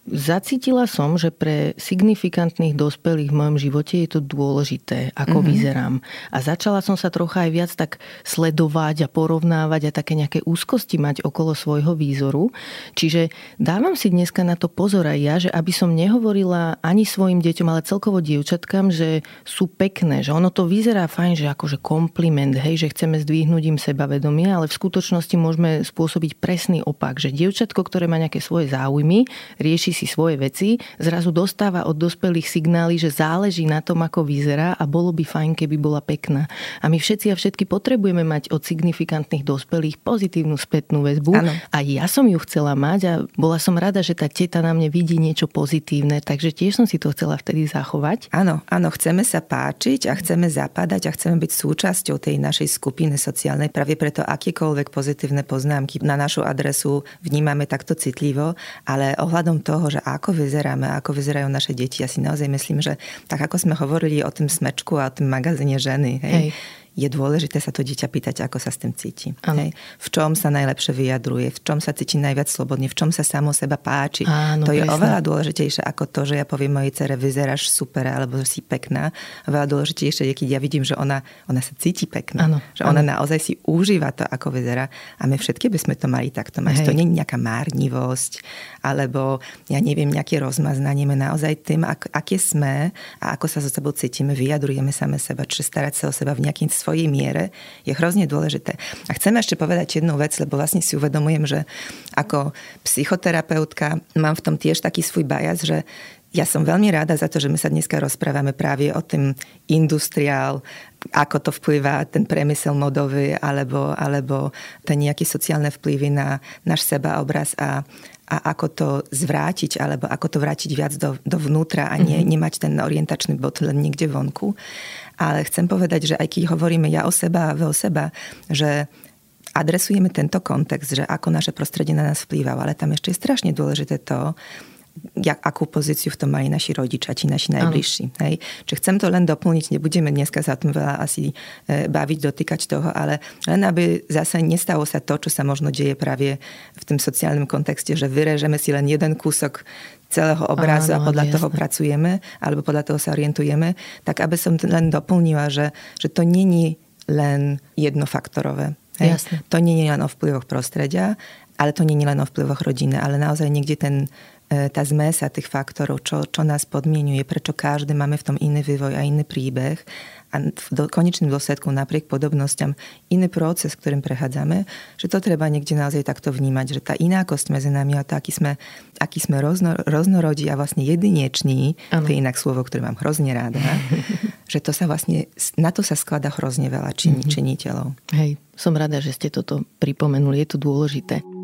Zacítila som, že pre signifikantných dospelých v mojom živote je to dôležité, ako mm-hmm. vyzerám. A začala som sa trocha aj viac tak sledovať a porovnávať a také nejaké úzkosti mať okolo svojho výzoru. Čiže dávam si dneska na to pozor aj ja, že aby som nehovorila ani svojim deťom, ale celkovo dievčatkám, že sú pekné, že ono to vyzerá fajn, že akože kompliment, hej, že chceme zdvihnúť im sebavedomie, ale v skutočnosti môžeme spôsobiť presný opak, že dievčatko, ktoré má nejaké svoje záujmy, rieši si svoje veci, zrazu dostáva od dospelých signály, že záleží na tom, ako vyzerá a bolo by fajn, keby bola pekná. A my všetci a všetky potrebujeme mať od signifikantných dospelých pozitívnu spätnú väzbu. Ano. A ja som ju chcela mať a bola som rada, že tá teta na mne vidí niečo pozitívne, takže tiež som si to chcela vtedy zachovať. Áno, áno, chceme sa páčiť a chceme zapadať a chceme byť súčasťou tej našej skupiny sociálnej. Práve preto akékoľvek pozitívne poznámky na našu adresu vnímame takto citlivo, ale ohľadom toho, že ako vyzeráme, ako vyzerajú naše deti, ja si naozaj myslím, že tak ako sme hovorili o tom smečku a o tom magazíne ženy, hej, hej je dôležité sa to dieťa pýtať, ako sa s tým cíti. Hej. V čom sa najlepšie vyjadruje, v čom sa cíti najviac slobodne, v čom sa samo seba páči. Áno, to je presne. oveľa dôležitejšie ako to, že ja poviem mojej cere, vyzeráš super, alebo si pekná. Oveľa dôležitejšie je, keď ja vidím, že ona, ona sa cíti pekná. Áno, že ona naozaj si užíva to, ako vyzerá. A my všetky by sme to mali takto mať. Hej. To nie je nejaká márnivosť, alebo ja neviem, nejaké rozmaznanie. My naozaj tým, ak, aké sme a ako sa so sebou cítime, vyjadrujeme same seba. Čiže starať sa o seba v nejakým svojej miere je hrozne dôležité. A chcem ešte povedať jednu vec, lebo vlastne si uvedomujem, že ako psychoterapeutka mám v tom tiež taký svoj bajas, že ja som veľmi rada za to, že my sa dneska rozprávame práve o tým industriál, ako to vplyvá ten priemysel modový alebo, alebo ten nejaké sociálne vplyvy na náš sebaobraz a, a ako to zvrátiť, alebo ako to vrátiť viac do, do vnútra a nie, mm-hmm. nemať ten orientačný bod len niekde vonku. Ale chcem povedať, že aj keď hovoríme ja o seba a o seba, že adresujeme tento kontext, že ako naše prostredie na nás vplýva, ale tam ešte je strašne dôležité to, jak, akú pozíciu v tom mali naši rodičia, či naši najbližší. Hej. Čiže chcem to len doplniť, nebudeme dneska sa o tom veľa asi e, baviť, dotýkať toho, ale len aby zase nestalo sa to, čo sa možno deje práve v tom sociálnom kontexte, že vyrežeme si len jeden kúsok celého obrazu Áno, a podľa jasne. toho pracujeme, alebo podľa toho sa orientujeme, tak aby som len doplnila, že, že to není len jednofaktorové. Hej? Jasne. To nie je len o vplyvoch prostredia, ale to nie je len o vplyvoch rodiny, ale naozaj niekde ten, e, tá zmesa tých faktorov, čo, čo nás podmienuje, prečo každý máme v tom iný vývoj a iný príbeh a v do, konečným dôsledku napriek podobnostiam iný proces, ktorým prechádzame, že to treba niekde naozaj takto vnímať, že tá inákosť medzi nami a to, aký sme, aký sme rozno, roznorodí a vlastne jedineční, ano. to je inak slovo, ktoré mám hrozne ráda, že to sa vlastne, na to sa skladá hrozne veľa čin, mm-hmm. činiteľov. Hej, som rada, že ste toto pripomenuli, je to dôležité.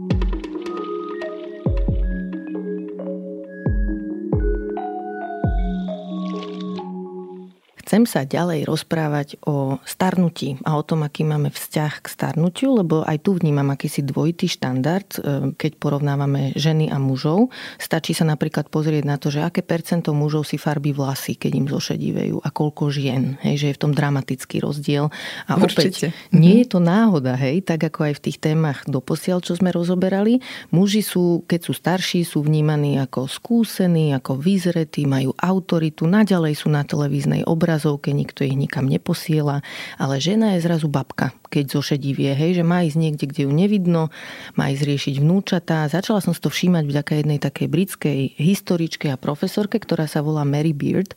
Chcem sa ďalej rozprávať o starnutí a o tom, aký máme vzťah k starnutiu, lebo aj tu vnímam akýsi dvojitý štandard, e, keď porovnávame ženy a mužov. Stačí sa napríklad pozrieť na to, že aké percento mužov si farbí vlasy, keď im zošedívajú a koľko žien, hej, že je v tom dramatický rozdiel. A Určite. opäť, nie je to náhoda, hej, tak ako aj v tých témach doposiaľ, čo sme rozoberali. Muži sú, keď sú starší, sú vnímaní ako skúsení, ako vyzretí, majú autoritu, naďalej sú na televíznej obraz obrazovke, nikto ich nikam neposiela, ale žena je zrazu babka, keď zošedivie, hej, že má ísť niekde, kde ju nevidno, má ísť riešiť vnúčatá. Začala som si to všímať vďaka jednej takej britskej historičke a profesorke, ktorá sa volá Mary Beard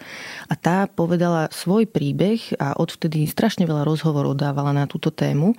a tá povedala svoj príbeh a odvtedy strašne veľa rozhovorov dávala na túto tému.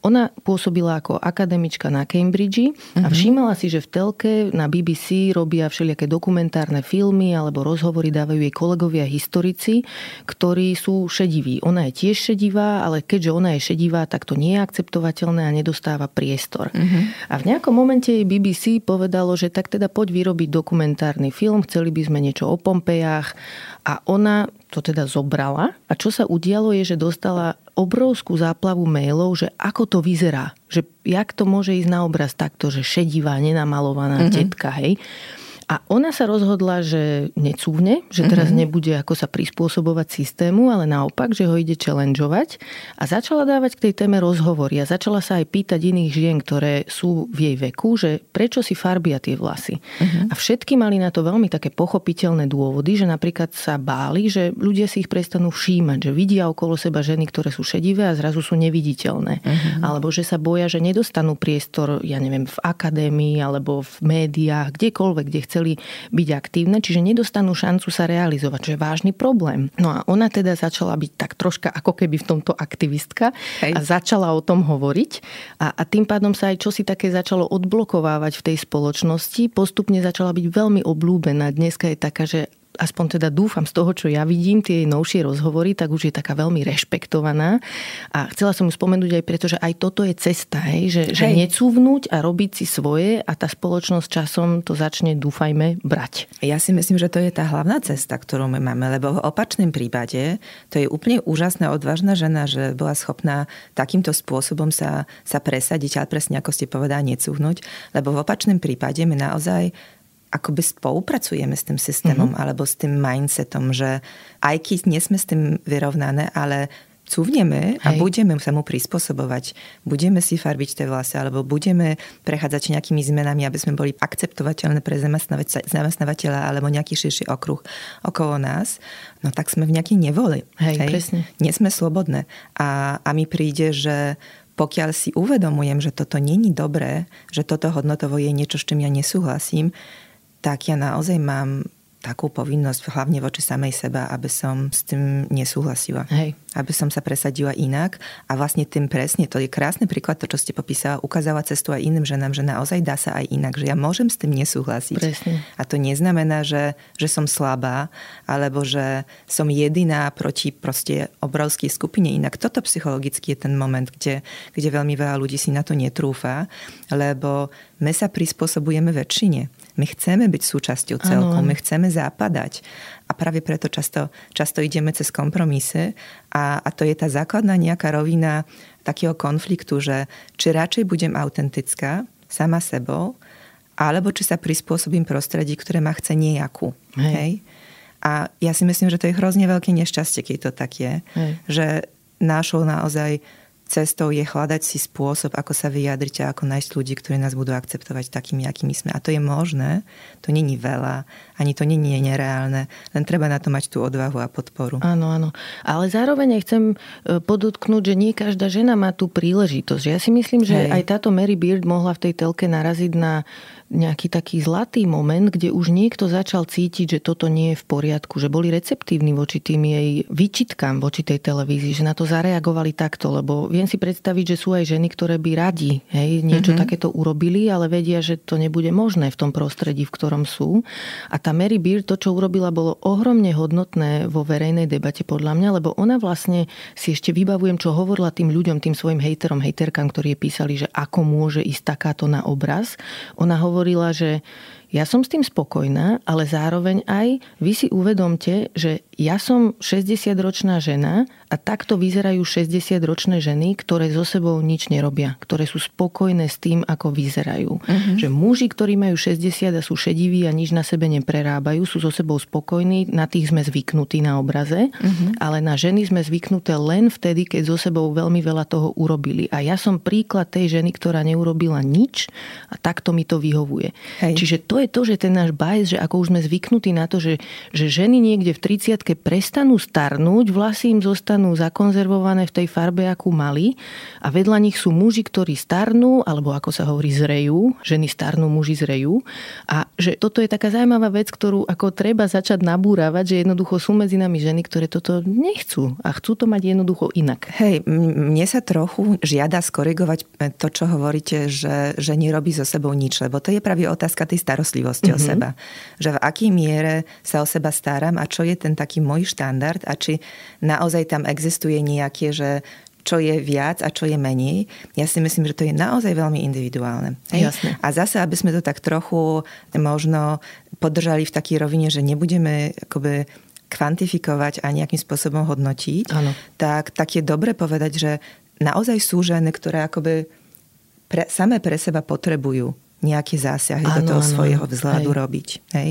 Ona pôsobila ako akademička na Cambridge a mhm. všímala si, že v telke na BBC robia všelijaké dokumentárne filmy alebo rozhovory dávajú jej kolegovia historici, ktorí sú šediví. Ona je tiež šedivá, ale keďže ona je šedivá, tak to nie je akceptovateľné a nedostáva priestor. Uh-huh. A v nejakom momente jej BBC povedalo, že tak teda poď vyrobiť dokumentárny film, chceli by sme niečo o Pompejách a ona to teda zobrala a čo sa udialo je, že dostala obrovskú záplavu mailov, že ako to vyzerá, že jak to môže ísť na obraz takto, že šedivá, nenamalovaná uh-huh. tetka, hej. A ona sa rozhodla, že necúvne, že teraz mm-hmm. nebude ako sa prispôsobovať systému, ale naopak, že ho ide challengeovať a začala dávať k tej téme rozhovory a začala sa aj pýtať iných žien, ktoré sú v jej veku, že prečo si farbia tie vlasy. Mm-hmm. A všetky mali na to veľmi také pochopiteľné dôvody, že napríklad sa báli, že ľudia si ich prestanú všímať, že vidia okolo seba ženy, ktoré sú šedivé a zrazu sú neviditeľné. Mm-hmm. Alebo že sa boja, že nedostanú priestor, ja neviem, v akadémii alebo v médiách, kdekoľvek, kde chceli chceli byť aktívne, čiže nedostanú šancu sa realizovať, čo je vážny problém. No a ona teda začala byť tak troška ako keby v tomto aktivistka Hej. a začala o tom hovoriť a, a tým pádom sa aj čosi také začalo odblokovávať v tej spoločnosti. Postupne začala byť veľmi oblúbená. Dneska je taká, že aspoň teda dúfam z toho, čo ja vidím, tie jej novšie rozhovory, tak už je taká veľmi rešpektovaná. A chcela som ju spomenúť aj preto, že aj toto je cesta, hej? Že, hej. že necúvnuť a robiť si svoje a tá spoločnosť časom to začne, dúfajme, brať. Ja si myslím, že to je tá hlavná cesta, ktorú my máme, lebo v opačnom prípade to je úplne úžasná, odvážna žena, že bola schopná takýmto spôsobom sa, sa presadiť, ale presne ako ste povedali, necúvnuť, lebo v opačnom prípade my naozaj akoby spolupracujeme s tým systémom mm-hmm. alebo s tým mindsetom, že aj keď nie sme s tým vyrovnané, ale cúvneme a budeme sa mu prispôsobovať. Budeme si farbiť tie vlasy alebo budeme prechádzať nejakými zmenami, aby sme boli akceptovateľné pre zamestnávateľa alebo nejaký širší okruh okolo nás, no tak sme v nejakej nevoli. Hej, hej? presne. Nie sme slobodné. A, a mi príde, že pokiaľ si uvedomujem, že toto není dobré, že toto hodnotovo je niečo, s čím ja nesúhlasím, tak ja naozaj mám takú povinnosť, hlavne voči samej seba, aby som s tým nesúhlasila. Hej. Aby som sa presadila inak. A vlastne tým presne, to je krásny príklad, to, čo ste popísala, ukázala cestu aj iným ženám, že naozaj dá sa aj inak, že ja môžem s tým nesúhlasiť. Presne. A to neznamená, že, že som slabá, alebo že som jediná proti proste obrovskej skupine. Inak toto psychologicky je ten moment, kde, kde veľmi veľa ľudí si na to netrúfa, lebo my sa prispôsobujeme väčšine. My chceme byť súčasťou celku, ano. my chceme západať. Práve preto často, často ideme cez kompromisy a, a to je tá základná nejaká rovina takého konfliktu, že či radšej budem autentická sama sebou, alebo či sa prispôsobím prostredí, ktoré ma chce nejakú. Hej. Hej? A ja si myslím, že to je hrozne veľké nešťastie, keď to tak je. Hej. Že našou naozaj cestou je hľadať si spôsob, ako sa vyjadriť a ako nájsť ľudí, ktorí nás budú akceptovať takými, akými sme. A to je možné, to není veľa, ani to není nereálne, len treba na to mať tú odvahu a podporu. Áno, áno. Ale zároveň aj chcem e, podotknúť, že nie každá žena má tú príležitosť. Ja si myslím, že Hej. aj táto Mary Beard mohla v tej telke naraziť na nejaký taký zlatý moment, kde už niekto začal cítiť, že toto nie je v poriadku, že boli receptívni voči tým jej výčitkám voči tej televízii, že na to zareagovali takto, lebo viem si predstaviť, že sú aj ženy, ktoré by radi hej, niečo mm-hmm. takéto urobili, ale vedia, že to nebude možné v tom prostredí, v ktorom sú. A tá Mary Beard to, čo urobila, bolo ohromne hodnotné vo verejnej debate podľa mňa, lebo ona vlastne si ešte vybavujem, čo hovorila tým ľuďom, tým svojim hejterom, hejterkám, ktorí písali, že ako môže ísť takáto na obraz. Ona hovorí hovorila, že ja som s tým spokojná, ale zároveň aj vy si uvedomte, že ja som 60-ročná žena a takto vyzerajú 60-ročné ženy, ktoré so sebou nič nerobia, ktoré sú spokojné s tým, ako vyzerajú. Uh-huh. Že muži, ktorí majú 60 a sú šediví a nič na sebe neprerábajú, sú so sebou spokojní, na tých sme zvyknutí na obraze, uh-huh. ale na ženy sme zvyknuté len vtedy, keď so sebou veľmi veľa toho urobili. A ja som príklad tej ženy, ktorá neurobila nič a takto mi to vyhovuje. Hej. Čiže to je to, že ten náš bajs, že ako už sme zvyknutí na to, že, že ženy niekde v 30 prestanú starnúť, vlasy im zostanú zakonzervované v tej farbe, akú mali a vedľa nich sú muži, ktorí starnú, alebo ako sa hovorí, zrejú, ženy starnú, muži zrejú. A že toto je taká zaujímavá vec, ktorú ako treba začať nabúravať, že jednoducho sú medzi nami ženy, ktoré toto nechcú a chcú to mať jednoducho inak. Hej, mne sa trochu žiada skorigovať to, čo hovoríte, že, že nerobí so sebou nič, lebo to je práve otázka tej starostlivosti mm-hmm. o mhm. seba. Že v akej miere sa o seba starám a čo je ten taký taký môj štandard a či naozaj tam existuje nejaké, že čo je viac a čo je menej. Ja si myslím, že to je naozaj veľmi individuálne. Hej? Jasne. A zase, aby sme to tak trochu možno podržali v takej rovine, že nebudeme akoby kvantifikovať a nejakým spôsobom hodnotiť, ano. tak, tak je dobre povedať, že naozaj sú ženy, ktoré akoby pre, samé pre seba potrebujú nejaké zásahy ano, do toho ano, svojho vzhľadu hej. robiť. Hej?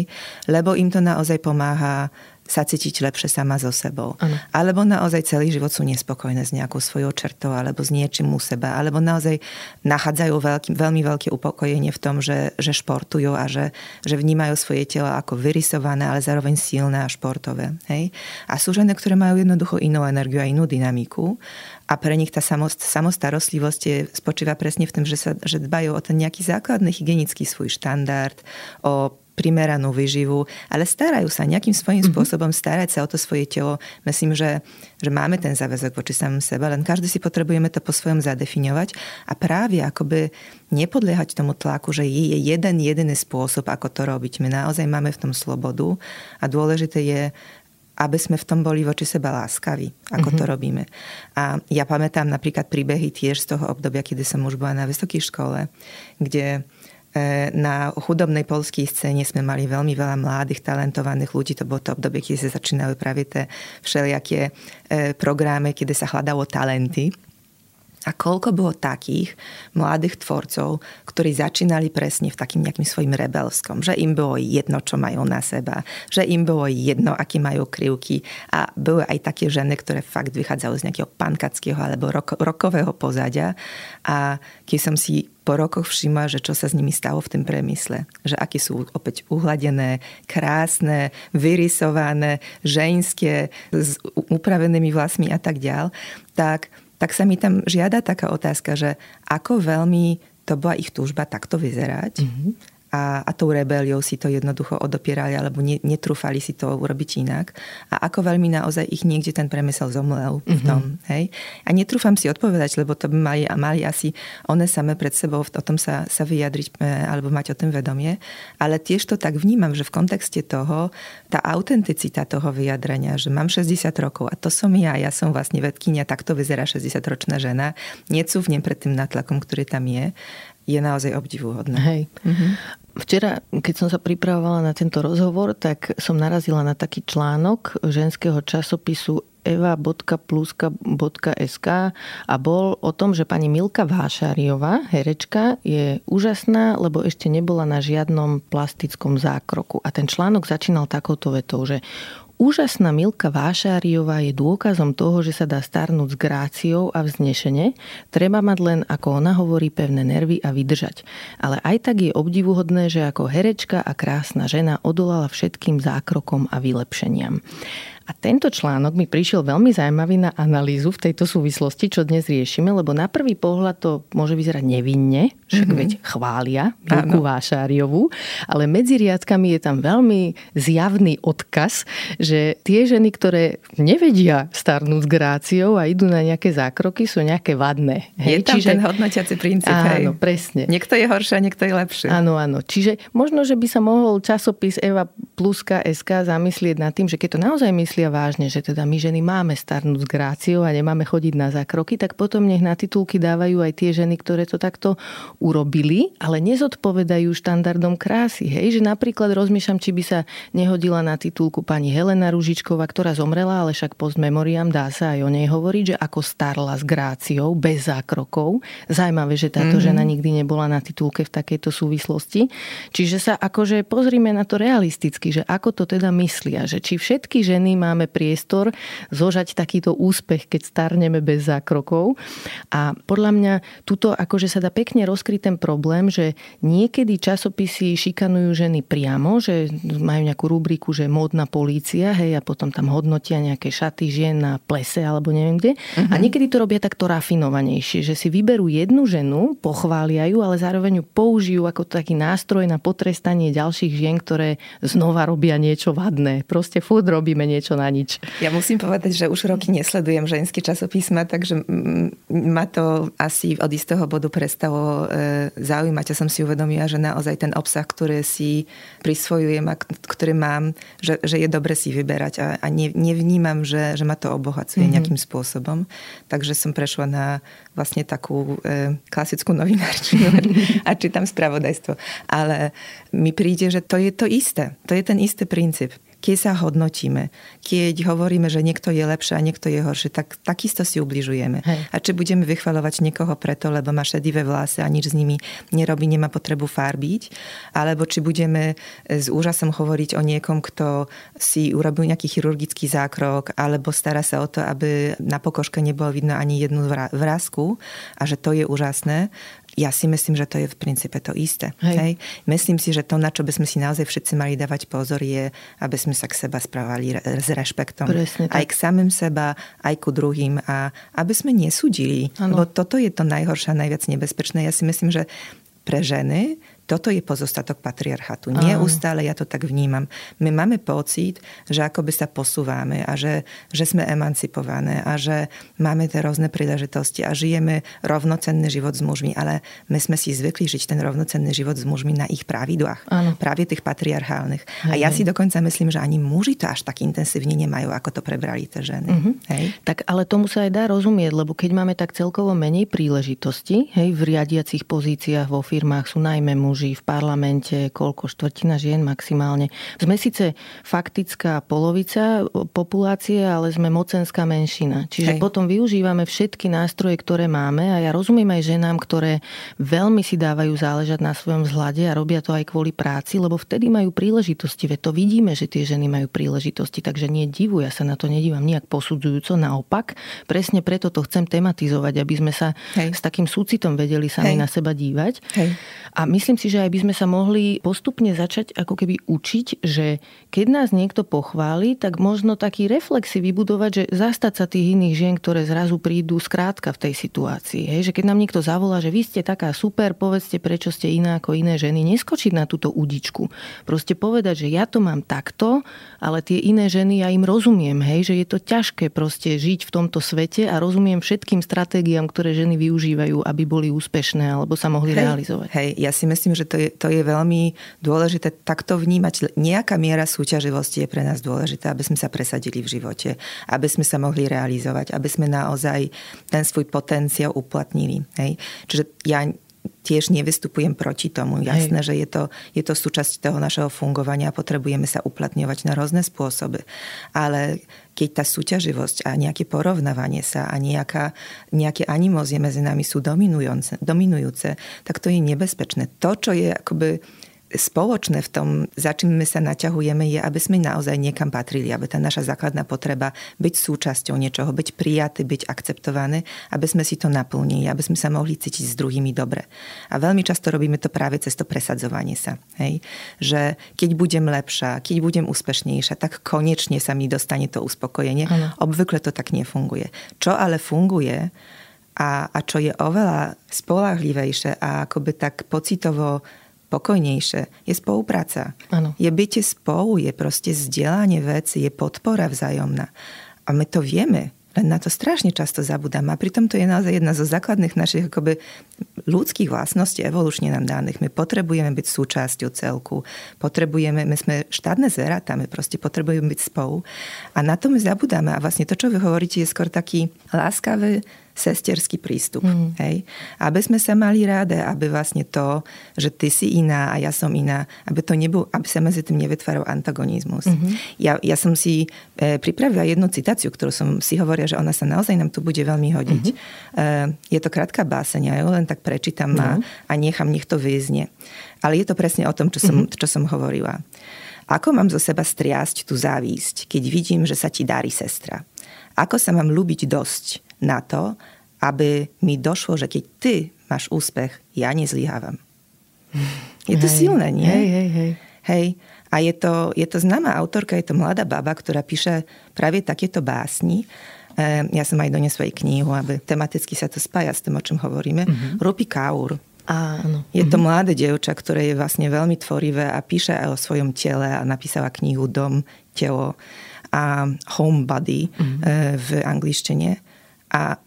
Lebo im to naozaj pomáha sa cítiť lepšie sama so sebou. Ano. Alebo naozaj celý život sú nespokojné s nejakou svojou čertou alebo s niečím u seba. Alebo naozaj nachádzajú veľký, veľmi veľké upokojenie v tom, že, že športujú a že, že vnímajú svoje telo ako vyrysované, ale zároveň silné a športové. Hej? A sú ženy, ktoré majú jednoducho inú energiu a inú dynamiku a pre nich tá samostarostlivosť je, spočíva presne v tom, že, sa, že dbajú o ten nejaký základný hygienický svoj štandard, o primeranú vyživu, ale starajú sa nejakým svojím mm-hmm. spôsobom starať sa o to svoje telo. Myslím, že, že máme ten záväzok voči samom sebe, len každý si potrebujeme to po svojom zadefinovať a práve akoby nepodliehať tomu tlaku, že je jeden jediný spôsob, ako to robiť. My naozaj máme v tom slobodu a dôležité je, aby sme v tom boli voči seba láskaví, ako mm-hmm. to mhm. robíme. A ja pamätám napríklad príbehy tiež z toho obdobia, kedy som už bola na vysokej škole, kde E, na chudobnej polskej scéne sme mali veľmi veľa mladých, talentovaných ľudí. To bolo to obdobie, keď sa začínali práve tie všelijaké e, programy, kde sa hľadalo talenty. A koľko bolo takých mladých tvorcov, ktorí začínali presne v takým nejakým svojim rebelskom, že im bolo jedno, čo majú na seba, že im bolo jedno, aký majú krivky. A boli aj také ženy, ktoré fakt vychádzajú z nejakého pankackého alebo rok, rokového pozadia. A keď som si po rokoch všimla, že čo sa s nimi stalo v tom premysle. Že aké sú opäť uhladené, krásne, vyrysované, ženské, s upravenými vlasmi a tak ďal, tak tak sa mi tam žiada taká otázka, že ako veľmi to bola ich túžba takto vyzerať. Mm-hmm a, a tou rebeliou si to jednoducho odopierali alebo ne, netrúfali si to urobiť inak. A ako veľmi naozaj ich niekde ten premysel zomlel v mhm. tom. Mm-hmm. Hej? A netrúfam si odpovedať, lebo to by mali, mali asi one same pred sebou o tom sa, sa vyjadriť e, alebo mať o tom vedomie. Ale tiež to tak vnímam, že v kontexte toho tá autenticita toho vyjadrenia, že mám 60 rokov a to som ja, ja som vlastne vedkynia, takto vyzerá 60-ročná žena, necúvnem pred tým natlakom, ktorý tam je je naozaj obdivuhodné. Hej. Mm-hmm. Včera, keď som sa pripravovala na tento rozhovor, tak som narazila na taký článok ženského časopisu eva.pluska.sk a bol o tom, že pani Milka Vášariová, herečka, je úžasná, lebo ešte nebola na žiadnom plastickom zákroku. A ten článok začínal takouto vetou, že Úžasná Milka Vášáriová je dôkazom toho, že sa dá starnúť s gráciou a vznešene. Treba mať len, ako ona hovorí, pevné nervy a vydržať. Ale aj tak je obdivuhodné, že ako herečka a krásna žena odolala všetkým zákrokom a vylepšeniam. A tento článok mi prišiel veľmi zaujímavý na analýzu v tejto súvislosti, čo dnes riešime, lebo na prvý pohľad to môže vyzerať nevinne, však mm-hmm. veď chvália Milku Vášáriovú, ale medzi riadkami je tam veľmi zjavný odkaz, že tie ženy, ktoré nevedia starnúť s gráciou a idú na nejaké zákroky, sú nejaké vadné. Hej? Je tam Čiže... ten hodnotiaci princíp. Áno, hej. presne. Niekto je horší a niekto je lepší. Áno, áno. Čiže možno, že by sa mohol časopis Eva Pluska SK zamyslieť nad tým, že keď to naozaj myslia vážne, že teda my ženy máme starnúť s gráciou a nemáme chodiť na zákroky, tak potom nech na titulky dávajú aj tie ženy, ktoré to takto urobili, ale nezodpovedajú štandardom krásy. Hej, že napríklad rozmýšľam, či by sa nehodila na titulku pani Helena Ružičková, ktorá zomrela, ale však post memoriam dá sa aj o nej hovoriť, že ako starla s gráciou, bez zákrokov. Zajímavé, že táto mm-hmm. žena nikdy nebola na titulke v takejto súvislosti. Čiže sa akože pozrime na to realisticky, že ako to teda myslia, že či všetky ženy máme priestor zožať takýto úspech, keď starneme bez zákrokov. A podľa mňa tuto akože sa dá pekne rozkryť ten problém, že niekedy časopisy šikanujú ženy priamo, že majú nejakú rubriku, že módna polícia, hej, a potom tam hodnotia nejaké šaty žien na plese alebo neviem kde. Uh-huh. A mhm. niekedy to robia takto rafinovanejšie, že si vyberú jednu ženu, pochvália ju, ale zároveň ju použijú ako taký nástroj na potrestanie ďalších žien, ktoré znova robia niečo vadné. Proste furt robíme niečo na nič. Ja musím povedať, že už roky nesledujem ženské časopisma, takže ma to asi od istého bodu prestalo e, zaujímať. Ja som si uvedomila, že naozaj ten obsah, ktorý si prisvojujem a ktorý mám, že, že je dobre si vyberať a, a ne, nevnímam, že, že ma to obohacuje mm-hmm. nejakým spôsobom. Takže som prešla na vlastne takú e, klasickú novinárčinu a čítam spravodajstvo. Ale mi príde, že to je to isté. To je ten istý princíp keď sa hodnotíme, keď hovoríme, že niekto je lepší a niekto je horší, tak takisto si ubližujeme. Hej. A či budeme vychvalovať niekoho preto, lebo má šedivé vlasy a nič s nimi nerobí, nemá potrebu farbiť, alebo či budeme s úžasom hovoriť o niekom, kto si urobil nejaký chirurgický zákrok, alebo stará sa o to, aby na pokožke nebolo vidno ani jednu vrázku a že to je úžasné ja si myslím, že to je v princípe to isté. Hej. Hej? Myslím si, že to, na čo by sme si naozaj všetci mali dávať pozor, je, aby sme sa k seba správali s rešpektom. Presne, aj k samým seba, aj ku druhým a aby sme nesúdili. Ano. Lebo toto je to najhoršie a najviac nebezpečné. Ja si myslím, že pre ženy toto je pozostatok patriarchatu. Neustále ja to tak vnímam. My máme pocit, že akoby sa posúvame a že, že sme emancipované a že máme tie rôzne príležitosti a žijeme rovnocenný život s mužmi, ale my sme si zvykli žiť ten rovnocenný život s mužmi na ich pravidlách. Áno. Práve tých patriarchálnych. Hej, a ja hej. si dokonca myslím, že ani muži to až tak intenzívne nemajú, ako to prebrali tie ženy. Uh-huh. Hej? Tak ale tomu sa aj dá rozumieť, lebo keď máme tak celkovo menej príležitosti, hej, v riadiacich pozíciách vo firmách sú najmä muži muži v parlamente, koľko štvrtina žien maximálne. Sme síce faktická polovica populácie, ale sme mocenská menšina. Čiže Hej. potom využívame všetky nástroje, ktoré máme a ja rozumiem aj ženám, ktoré veľmi si dávajú záležať na svojom vzhľade a robia to aj kvôli práci, lebo vtedy majú príležitosti. Veď to vidíme, že tie ženy majú príležitosti, takže nie divu, ja sa na to nedívam nejak posudzujúco, naopak. Presne preto to chcem tematizovať, aby sme sa Hej. s takým súcitom vedeli sami Hej. na seba dívať. Hej. A myslím si, že aj by sme sa mohli postupne začať ako keby učiť, že keď nás niekto pochváli, tak možno taký reflexy vybudovať, že zastať sa tých iných žien, ktoré zrazu prídu skrátka v tej situácii. Hej? Že keď nám niekto zavolá, že vy ste taká super, povedzte, prečo ste iná ako iné ženy, neskočiť na túto udičku. Proste povedať, že ja to mám takto, ale tie iné ženy ja im rozumiem, hej? že je to ťažké proste žiť v tomto svete a rozumiem všetkým stratégiám, ktoré ženy využívajú, aby boli úspešné alebo sa mohli hej, realizovať. Hej, ja si myslím, myslím, že to je, to je veľmi dôležité takto vnímať. Nejaká miera súťaživosti je pre nás dôležitá, aby sme sa presadili v živote, aby sme sa mohli realizovať, aby sme naozaj ten svoj potenciál uplatnili. Hej? Čiže ja tiež nevystupujem proti tomu. Jasné, Hej. že je to, je to súčasť toho našeho fungovania a potrebujeme sa uplatňovať na rôzne spôsoby. Ale keď tá súťaživosť a nejaké porovnávanie sa a nejaká, nejaké animozie medzi nami sú dominujúce, dominujúce, tak to je nebezpečné. To, čo je akoby spoločné v tom, za čím my sa naťahujeme, je, aby sme naozaj niekam patrili, aby tá naša základná potreba byť súčasťou niečoho, byť prijatý, byť akceptované, aby sme si to naplnili, aby sme sa mohli cítiť s druhými dobre. A veľmi často robíme to práve cez to presadzovanie sa. Hej? Že keď budem lepšia, keď budem úspešnejšia, tak konečne sa mi dostane to uspokojenie. Ano. Obvykle to tak nefunguje. Čo ale funguje, a, a čo je oveľa spolahlivejšie a akoby tak pocitovo spokojnejšie, je spolupráca. Ano. Je bytie spolu, je proste zdieľanie veci, je podpora vzájomná. A my to vieme, len na to strašne často zabudáme. A pritom to je naozaj jedna zo základných našich akoby, ľudských vlastností, evolučne nám daných. My potrebujeme byť súčasťou celku. Potrebujeme, my sme štátne zveratá, my proste potrebujeme byť spolu. A na to my zabudáme. A vlastne to, čo vy hovoríte, je skôr taký láskavý, sesterský prístup. Mm. Hej? Aby sme sa mali ráde, aby vlastne to, že ty si iná a ja som iná, aby, to nebol, aby sa medzi tým nevytváral antagonizmus. Mm-hmm. Ja, ja som si e, pripravila jednu citáciu, ktorú som si hovorila, že ona sa naozaj nám tu bude veľmi hodiť. Mm-hmm. E, je to krátka báseň, ja ju len tak prečítam mm-hmm. a, a nechám, nech to vyznie. Ale je to presne o tom, čo som, mm-hmm. čo som hovorila. Ako mám zo seba striasť tú závisť, keď vidím, že sa ti darí sestra? Ako sa mám ľúbiť dosť, na to, aby mi došlo, že keď ty máš úspech, ja nezlyhávam. Je to hej, silné, nie? Hej, hej, hej. Hej. A je to, je to známa autorka, je to mladá baba, ktorá píše práve takéto básni. E, ja som aj donesla jej knihu, aby tematicky sa to spája s tým, o čom hovoríme. Uh-huh. Rupi Kaur. Áno. Je to uh-huh. mladé dievča, ktoré je vlastne veľmi tvorivé a píše aj o svojom tele a napísala knihu Dom, telo a Homebody uh-huh. v angličtine. A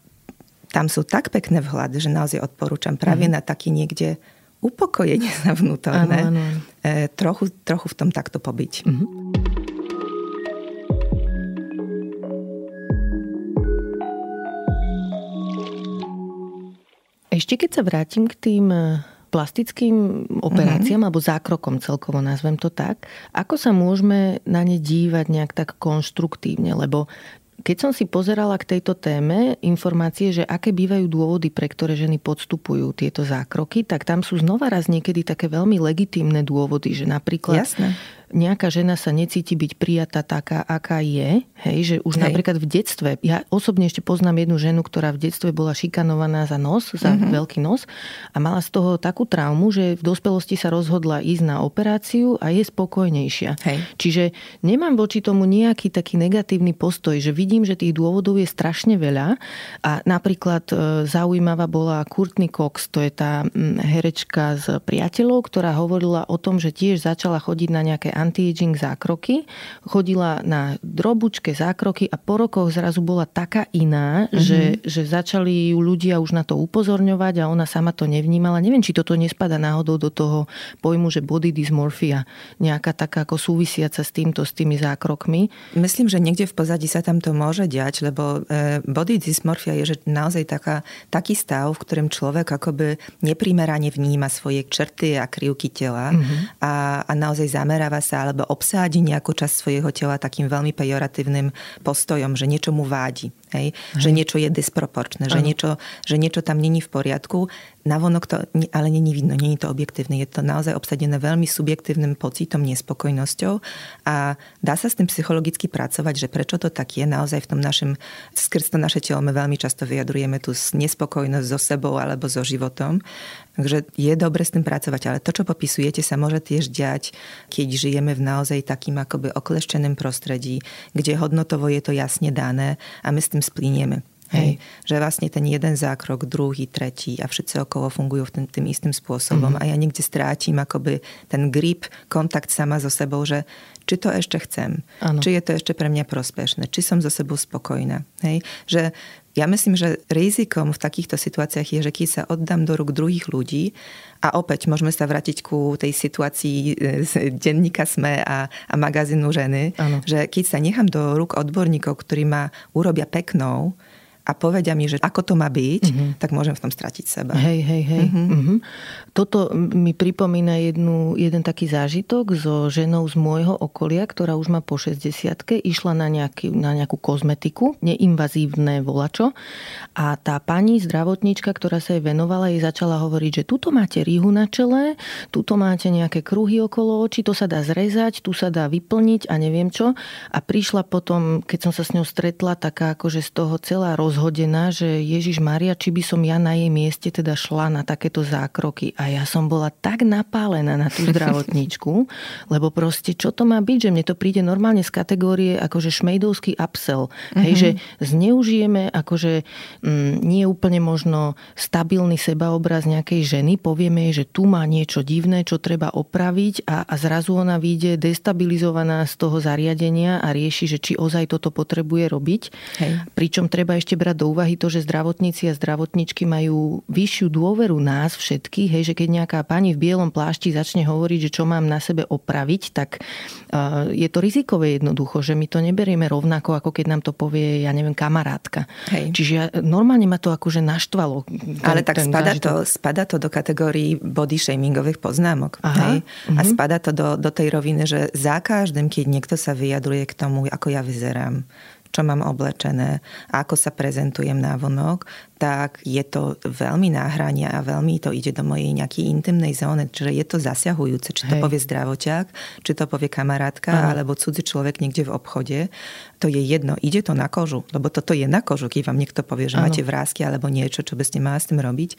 tam sú tak pekné vhľady, že naozaj odporúčam práve mm. na taký niekde upokojenie sa vnútorné. Ano, ano. E, trochu, trochu v tom takto pobyť. Mm-hmm. Ešte keď sa vrátim k tým e, plastickým operáciám mm-hmm. alebo zákrokom celkovo, nazvem to tak, ako sa môžeme na ne dívať nejak tak konštruktívne, lebo keď som si pozerala k tejto téme informácie, že aké bývajú dôvody, pre ktoré ženy podstupujú tieto zákroky, tak tam sú znova raz niekedy také veľmi legitímne dôvody, že napríklad Jasné nejaká žena sa necíti byť prijatá taká, aká je, hej, že už hej. napríklad v detstve, ja osobne ešte poznám jednu ženu, ktorá v detstve bola šikanovaná za nos, za mm-hmm. veľký nos a mala z toho takú traumu, že v dospelosti sa rozhodla ísť na operáciu a je spokojnejšia. Hej. Čiže nemám voči tomu nejaký taký negatívny postoj, že vidím, že tých dôvodov je strašne veľa a napríklad e, zaujímavá bola Courtney Cox, to je tá herečka z priateľov, ktorá hovorila o tom, že tiež začala chodiť na nejaké anti-aging zákroky, chodila na drobučke zákroky a po rokoch zrazu bola taká iná, mm-hmm. že, že začali ju ľudia už na to upozorňovať a ona sama to nevnímala. Neviem, či toto nespada náhodou do toho pojmu, že body dysmorphia, nejaká taká ako súvisiaca s týmto, s tými zákrokmi. Myslím, že niekde v pozadí sa tam to môže diať, lebo e, body dysmorphia je že naozaj taká, taký stav, v ktorom človek akoby neprimerane vníma svoje črty a krivky tela mm-hmm. a, a naozaj zameráva sa alebo obsádi nejakú časť svojho tela takým veľmi pejoratívnym postojom, že niečo mu vádi. Hej? Hej. Že niečo je disproporčné, že niečo, že niečo tam není v poriadku. Navonok to ale není vidno, není to objektívne. Je to naozaj obsadené veľmi subjektívnym pocitom, nespokojnosťou a dá sa s tým psychologicky pracovať, že prečo to tak je. Naozaj v tom našom, skrz to naše telo my veľmi často vyjadrujeme tú nespokojnosť so sebou alebo so životom. Takže je dobre s tým pracovať, ale to, čo popisujete, sa môže tiež diať, keď žijeme v naozaj takým akoby okleštenom prostredí, kde hodnotovo je to jasne dané a my s tým splínieme. Hej. Že vlastne ten jeden zákrok, druhý, tretí a všetci okolo fungujú v tým, tým istým spôsobom. Mm-hmm. A ja niekde strátim akoby ten grip, kontakt sama so sebou, že či to ešte chcem, ano. či je to ešte pre mňa prospešné, či som so sebou spokojná. Hej. Že ja myslím, že rizikom v takýchto situáciách je, že keď sa oddám do rúk druhých ľudí a opäť môžeme sa vrátiť ku tej situácii e, z denníka SME a, a magazínu ženy, ano. že keď sa nechám do rúk odborníkov, ktorí ma urobia peknou, a povedia mi, že ako to má byť, mm-hmm. tak môžem v tom stratiť seba. Hej, hej, hej. Mm-hmm. Mm-hmm. Toto mi pripomína jednu, jeden taký zážitok so ženou z môjho okolia, ktorá už má po 60 išla na, nejaký, na nejakú kozmetiku, neinvazívne volačo a tá pani zdravotníčka, ktorá sa jej venovala, jej začala hovoriť, že tuto máte rýhu na čele, tuto máte nejaké kruhy okolo očí, to sa dá zrezať, tu sa dá vyplniť a neviem čo. A prišla potom, keď som sa s ňou stretla, taká akože z toho celá roz rozhodená, že Ježiš Maria, či by som ja na jej mieste teda šla na takéto zákroky. A ja som bola tak napálená na tú zdravotníčku, lebo proste čo to má byť, že mne to príde normálne z kategórie akože šmejdovský upsell. Mm-hmm. Hej, mhm. že zneužijeme akože mm, nie úplne možno stabilný sebaobraz nejakej ženy, povieme jej, že tu má niečo divné, čo treba opraviť a, a zrazu ona vyjde destabilizovaná z toho zariadenia a rieši, že či ozaj toto potrebuje robiť. Hej. Pričom treba ešte brať brať do úvahy to, že zdravotníci a zdravotničky majú vyššiu dôveru nás všetkých, hej, že keď nejaká pani v bielom plášti začne hovoriť, že čo mám na sebe opraviť, tak uh, je to rizikové jednoducho, že my to neberieme rovnako, ako keď nám to povie, ja neviem, kamarátka. Hej. Čiže ja, normálne ma to akože naštvalo. Ten, Ale tak spada, to, spada to do kategórií body shamingových poznámok. Aha. Hej? A mhm. spada to do, do tej roviny, že za každým, keď niekto sa vyjadruje k tomu, ako ja vyzerám, čo mám oblečené, ako sa prezentujem na vonok, tak je to veľmi náhrania a veľmi to ide do mojej nejakej intimnej zóny. Čiže je to zasiahujúce, či to Hej. povie zdravoťák, či to povie kamarátka, Aha. alebo cudzí človek niekde v obchode. To je jedno, ide to na kožu, lebo toto je na kožu, keď vám niekto povie, že ano. máte vrázky alebo niečo, čo by ste mali s tým robiť.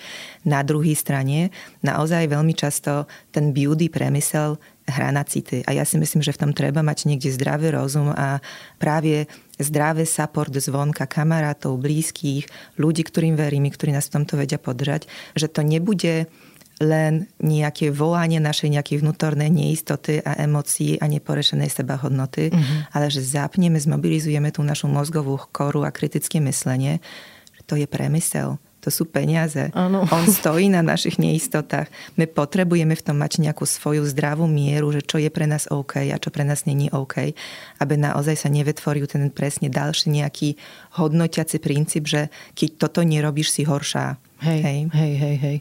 Na druhej strane, naozaj veľmi často ten beauty premysel hrá na city. A ja si myslím, že v tom treba mať niekde zdravý rozum a práve zdravé support zvonka kamarátov, blízkych, ľudí, ktorým verím, ktorí nás v tomto vedia podržať, že to nebude len nejaké volanie našej nejakej vnútornej neistoty a emócií a neporešenej seba hodnoty, mm-hmm. ale že zapneme, zmobilizujeme tú našu mozgovú koru a kritické myslenie, že to je premysel to sú peniaze. Ano. On stojí na našich neistotách. My potrebujeme v tom mať nejakú svoju zdravú mieru, že čo je pre nás OK a čo pre nás není OK, aby naozaj sa nevetvoril ten presne ďalší nejaký hodnotiaci princíp, že keď toto nerobíš, si horšia Hej, hej, hej, hej. hej.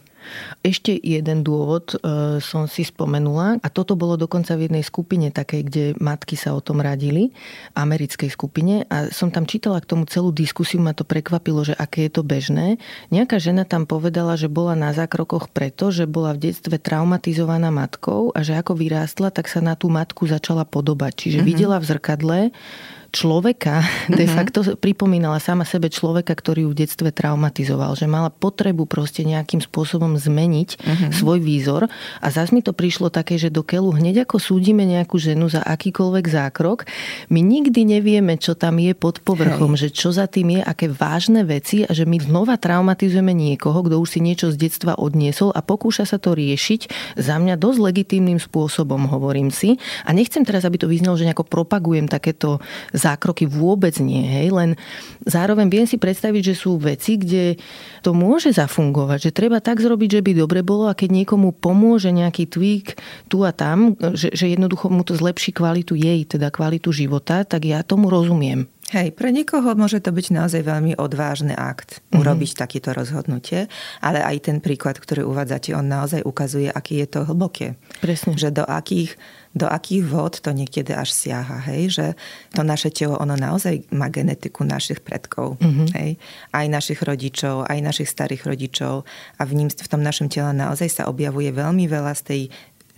Ešte jeden dôvod e, som si spomenula a toto bolo dokonca v jednej skupine takej, kde matky sa o tom radili, americkej skupine a som tam čítala k tomu celú diskusiu, ma to prekvapilo, že aké je to bežné. Nejaká žena tam povedala, že bola na zákrokoch preto, že bola v detstve traumatizovaná matkou a že ako vyrástla, tak sa na tú matku začala podobať. Čiže mm-hmm. videla v zrkadle človeka, de mhm. facto pripomínala sama sebe človeka, ktorý ju v detstve traumatizoval, že mala potrebu proste nejakým spôsobom zmeniť uh-huh. svoj výzor a zase mi to prišlo také, že do keľu hneď ako súdime nejakú ženu za akýkoľvek zákrok, my nikdy nevieme, čo tam je pod povrchom, Hej. že čo za tým je, aké vážne veci a že my znova traumatizujeme niekoho, kto už si niečo z detstva odniesol a pokúša sa to riešiť za mňa dosť legitímnym spôsobom, hovorím si. A nechcem teraz, aby to vyznelo, že nejako propagujem takéto zákroky vôbec nie, hej, len zároveň viem si predstaviť, že sú veci, kde to môže zafungovať, že treba tak zrobiť, že by dobre bolo a keď niekomu pomôže nejaký tweak tu a tam, že, že jednoducho mu to zlepší kvalitu jej, teda kvalitu života, tak ja tomu rozumiem. Hej, pre niekoho môže to byť naozaj veľmi odvážny akt mm-hmm. urobiť takéto rozhodnutie, ale aj ten príklad, ktorý uvádzate, on naozaj ukazuje, aký je to hlboké. Presne. Že do akých do akých vod to niekedy až siaha, hej, že to naše telo, ono naozaj má genetiku našich predkov, mm-hmm. hej, aj našich rodičov, aj našich starých rodičov. A v, ním, v tom našom tele naozaj sa objavuje veľmi veľa z tej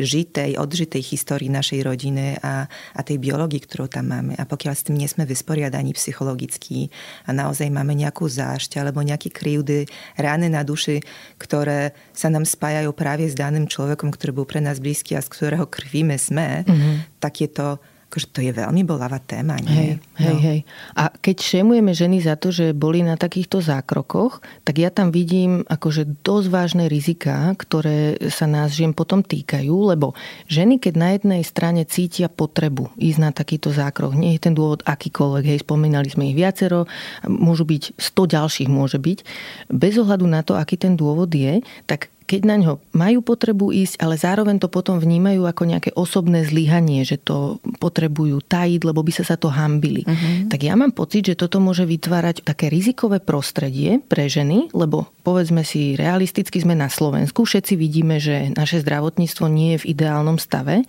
žitej, odžitej histórii našej rodiny a, a tej biológii, ktorú tam máme. A pokiaľ s tým nie sme vysporiadaní psychologicky a naozaj máme nejakú zášť alebo nejaké krivdy, rány na duši, ktoré sa nám spájajú práve s daným človekom, ktorý bol pre nás blízky a z ktorého krvíme sme, mm-hmm. tak je to akože to je veľmi bolavá téma. Nie? Hej, hej, no. hej. A keď šemujeme ženy za to, že boli na takýchto zákrokoch, tak ja tam vidím akože dosť vážne rizika, ktoré sa nás žien potom týkajú, lebo ženy, keď na jednej strane cítia potrebu ísť na takýto zákrok, nie je ten dôvod akýkoľvek, hej, spomínali sme ich viacero, môžu byť 100 ďalších môže byť, bez ohľadu na to, aký ten dôvod je, tak keď na ňo majú potrebu ísť, ale zároveň to potom vnímajú ako nejaké osobné zlyhanie, že to potrebujú tajiť, lebo by sa sa to hambili. Uh-huh. Tak ja mám pocit, že toto môže vytvárať také rizikové prostredie pre ženy, lebo povedzme si, realisticky sme na Slovensku, všetci vidíme, že naše zdravotníctvo nie je v ideálnom stave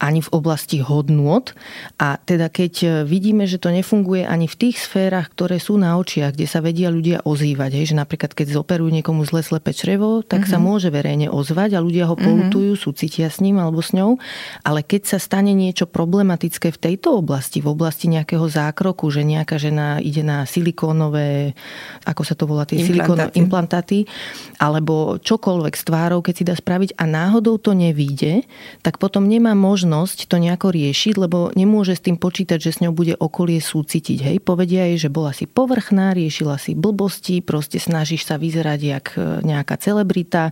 ani v oblasti hodnôt. A teda keď vidíme, že to nefunguje ani v tých sférach, ktoré sú na očiach, kde sa vedia ľudia ozývať, hej, že napríklad keď zoperujú niekomu zle slepe črevo, tak mm-hmm. sa môže verejne ozvať a ľudia ho mhm. polutujú, mm-hmm. súcitia s ním alebo s ňou. Ale keď sa stane niečo problematické v tejto oblasti, v oblasti nejakého zákroku, že nejaká žena ide na silikónové, ako sa to volá, tie silikónové implantáty, alebo čokoľvek s tvárou, keď si dá spraviť a náhodou to nevíde, tak potom nemá možnosť to nejako riešiť, lebo nemôže s tým počítať, že s ňou bude okolie súcitiť. Hej? Povedia jej, že bola si povrchná, riešila si blbosti, proste snažíš sa vyzerať jak e, nejaká celebrita,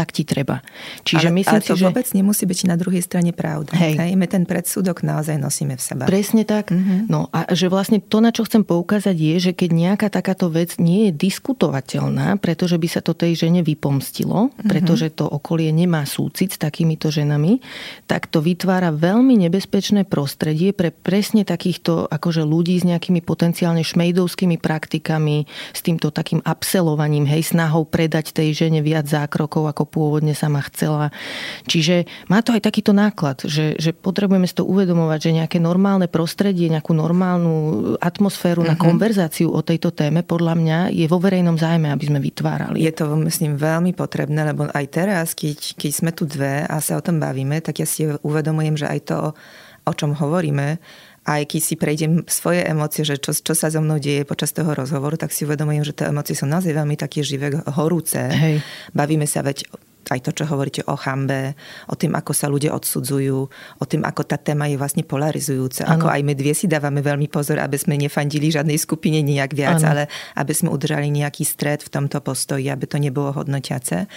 tak ti treba. Čiže ale, myslím ale to si, že... vôbec nemusí byť na druhej strane pravda. Hej. Hej. My ten predsudok naozaj nosíme v sebe. Presne tak. Mm-hmm. No a že vlastne to, na čo chcem poukázať je, že keď nejaká takáto vec nie je diskutovateľná, pretože by sa to tej žene vypomstilo, mm-hmm. pretože to okolie nemá súcit s takýmito ženami, tak to vytvára veľmi nebezpečné prostredie pre presne takýchto akože ľudí s nejakými potenciálne šmejdovskými praktikami, s týmto takým upselovaním, hej, snahou predať tej žene viac zákrokov ako pôvodne sama chcela. Čiže má to aj takýto náklad, že, že potrebujeme si to uvedomovať, že nejaké normálne prostredie, nejakú normálnu atmosféru uh-huh. na mhm. konverzáciu o tejto téme podľa mňa je vo verejnom zájme, aby sme vytvárali. Je to, myslím, veľmi potrebné, lebo aj teraz, keď, keď sme tu dve a sa o tom bavíme, tak ja si uvedomujem, že aj to, o čom hovoríme, aj keď si prejdem svoje emócie, že čo, čo sa so mnou deje počas toho rozhovoru, tak si uvedomujem, že tie emócie sú naozaj veľmi také živé, horúce. Hej. Bavíme sa veď aj to, čo hovoríte o chambe, o tým, ako sa ľudia odsudzujú, o tým, ako tá téma je vlastne polarizujúca. Ano. Ako aj my dvie si dávame veľmi pozor, aby sme nefandili žiadnej skupine nejak viac, ano. ale aby sme udržali nejaký stred v tomto postoji, aby to nebolo hodnotiace.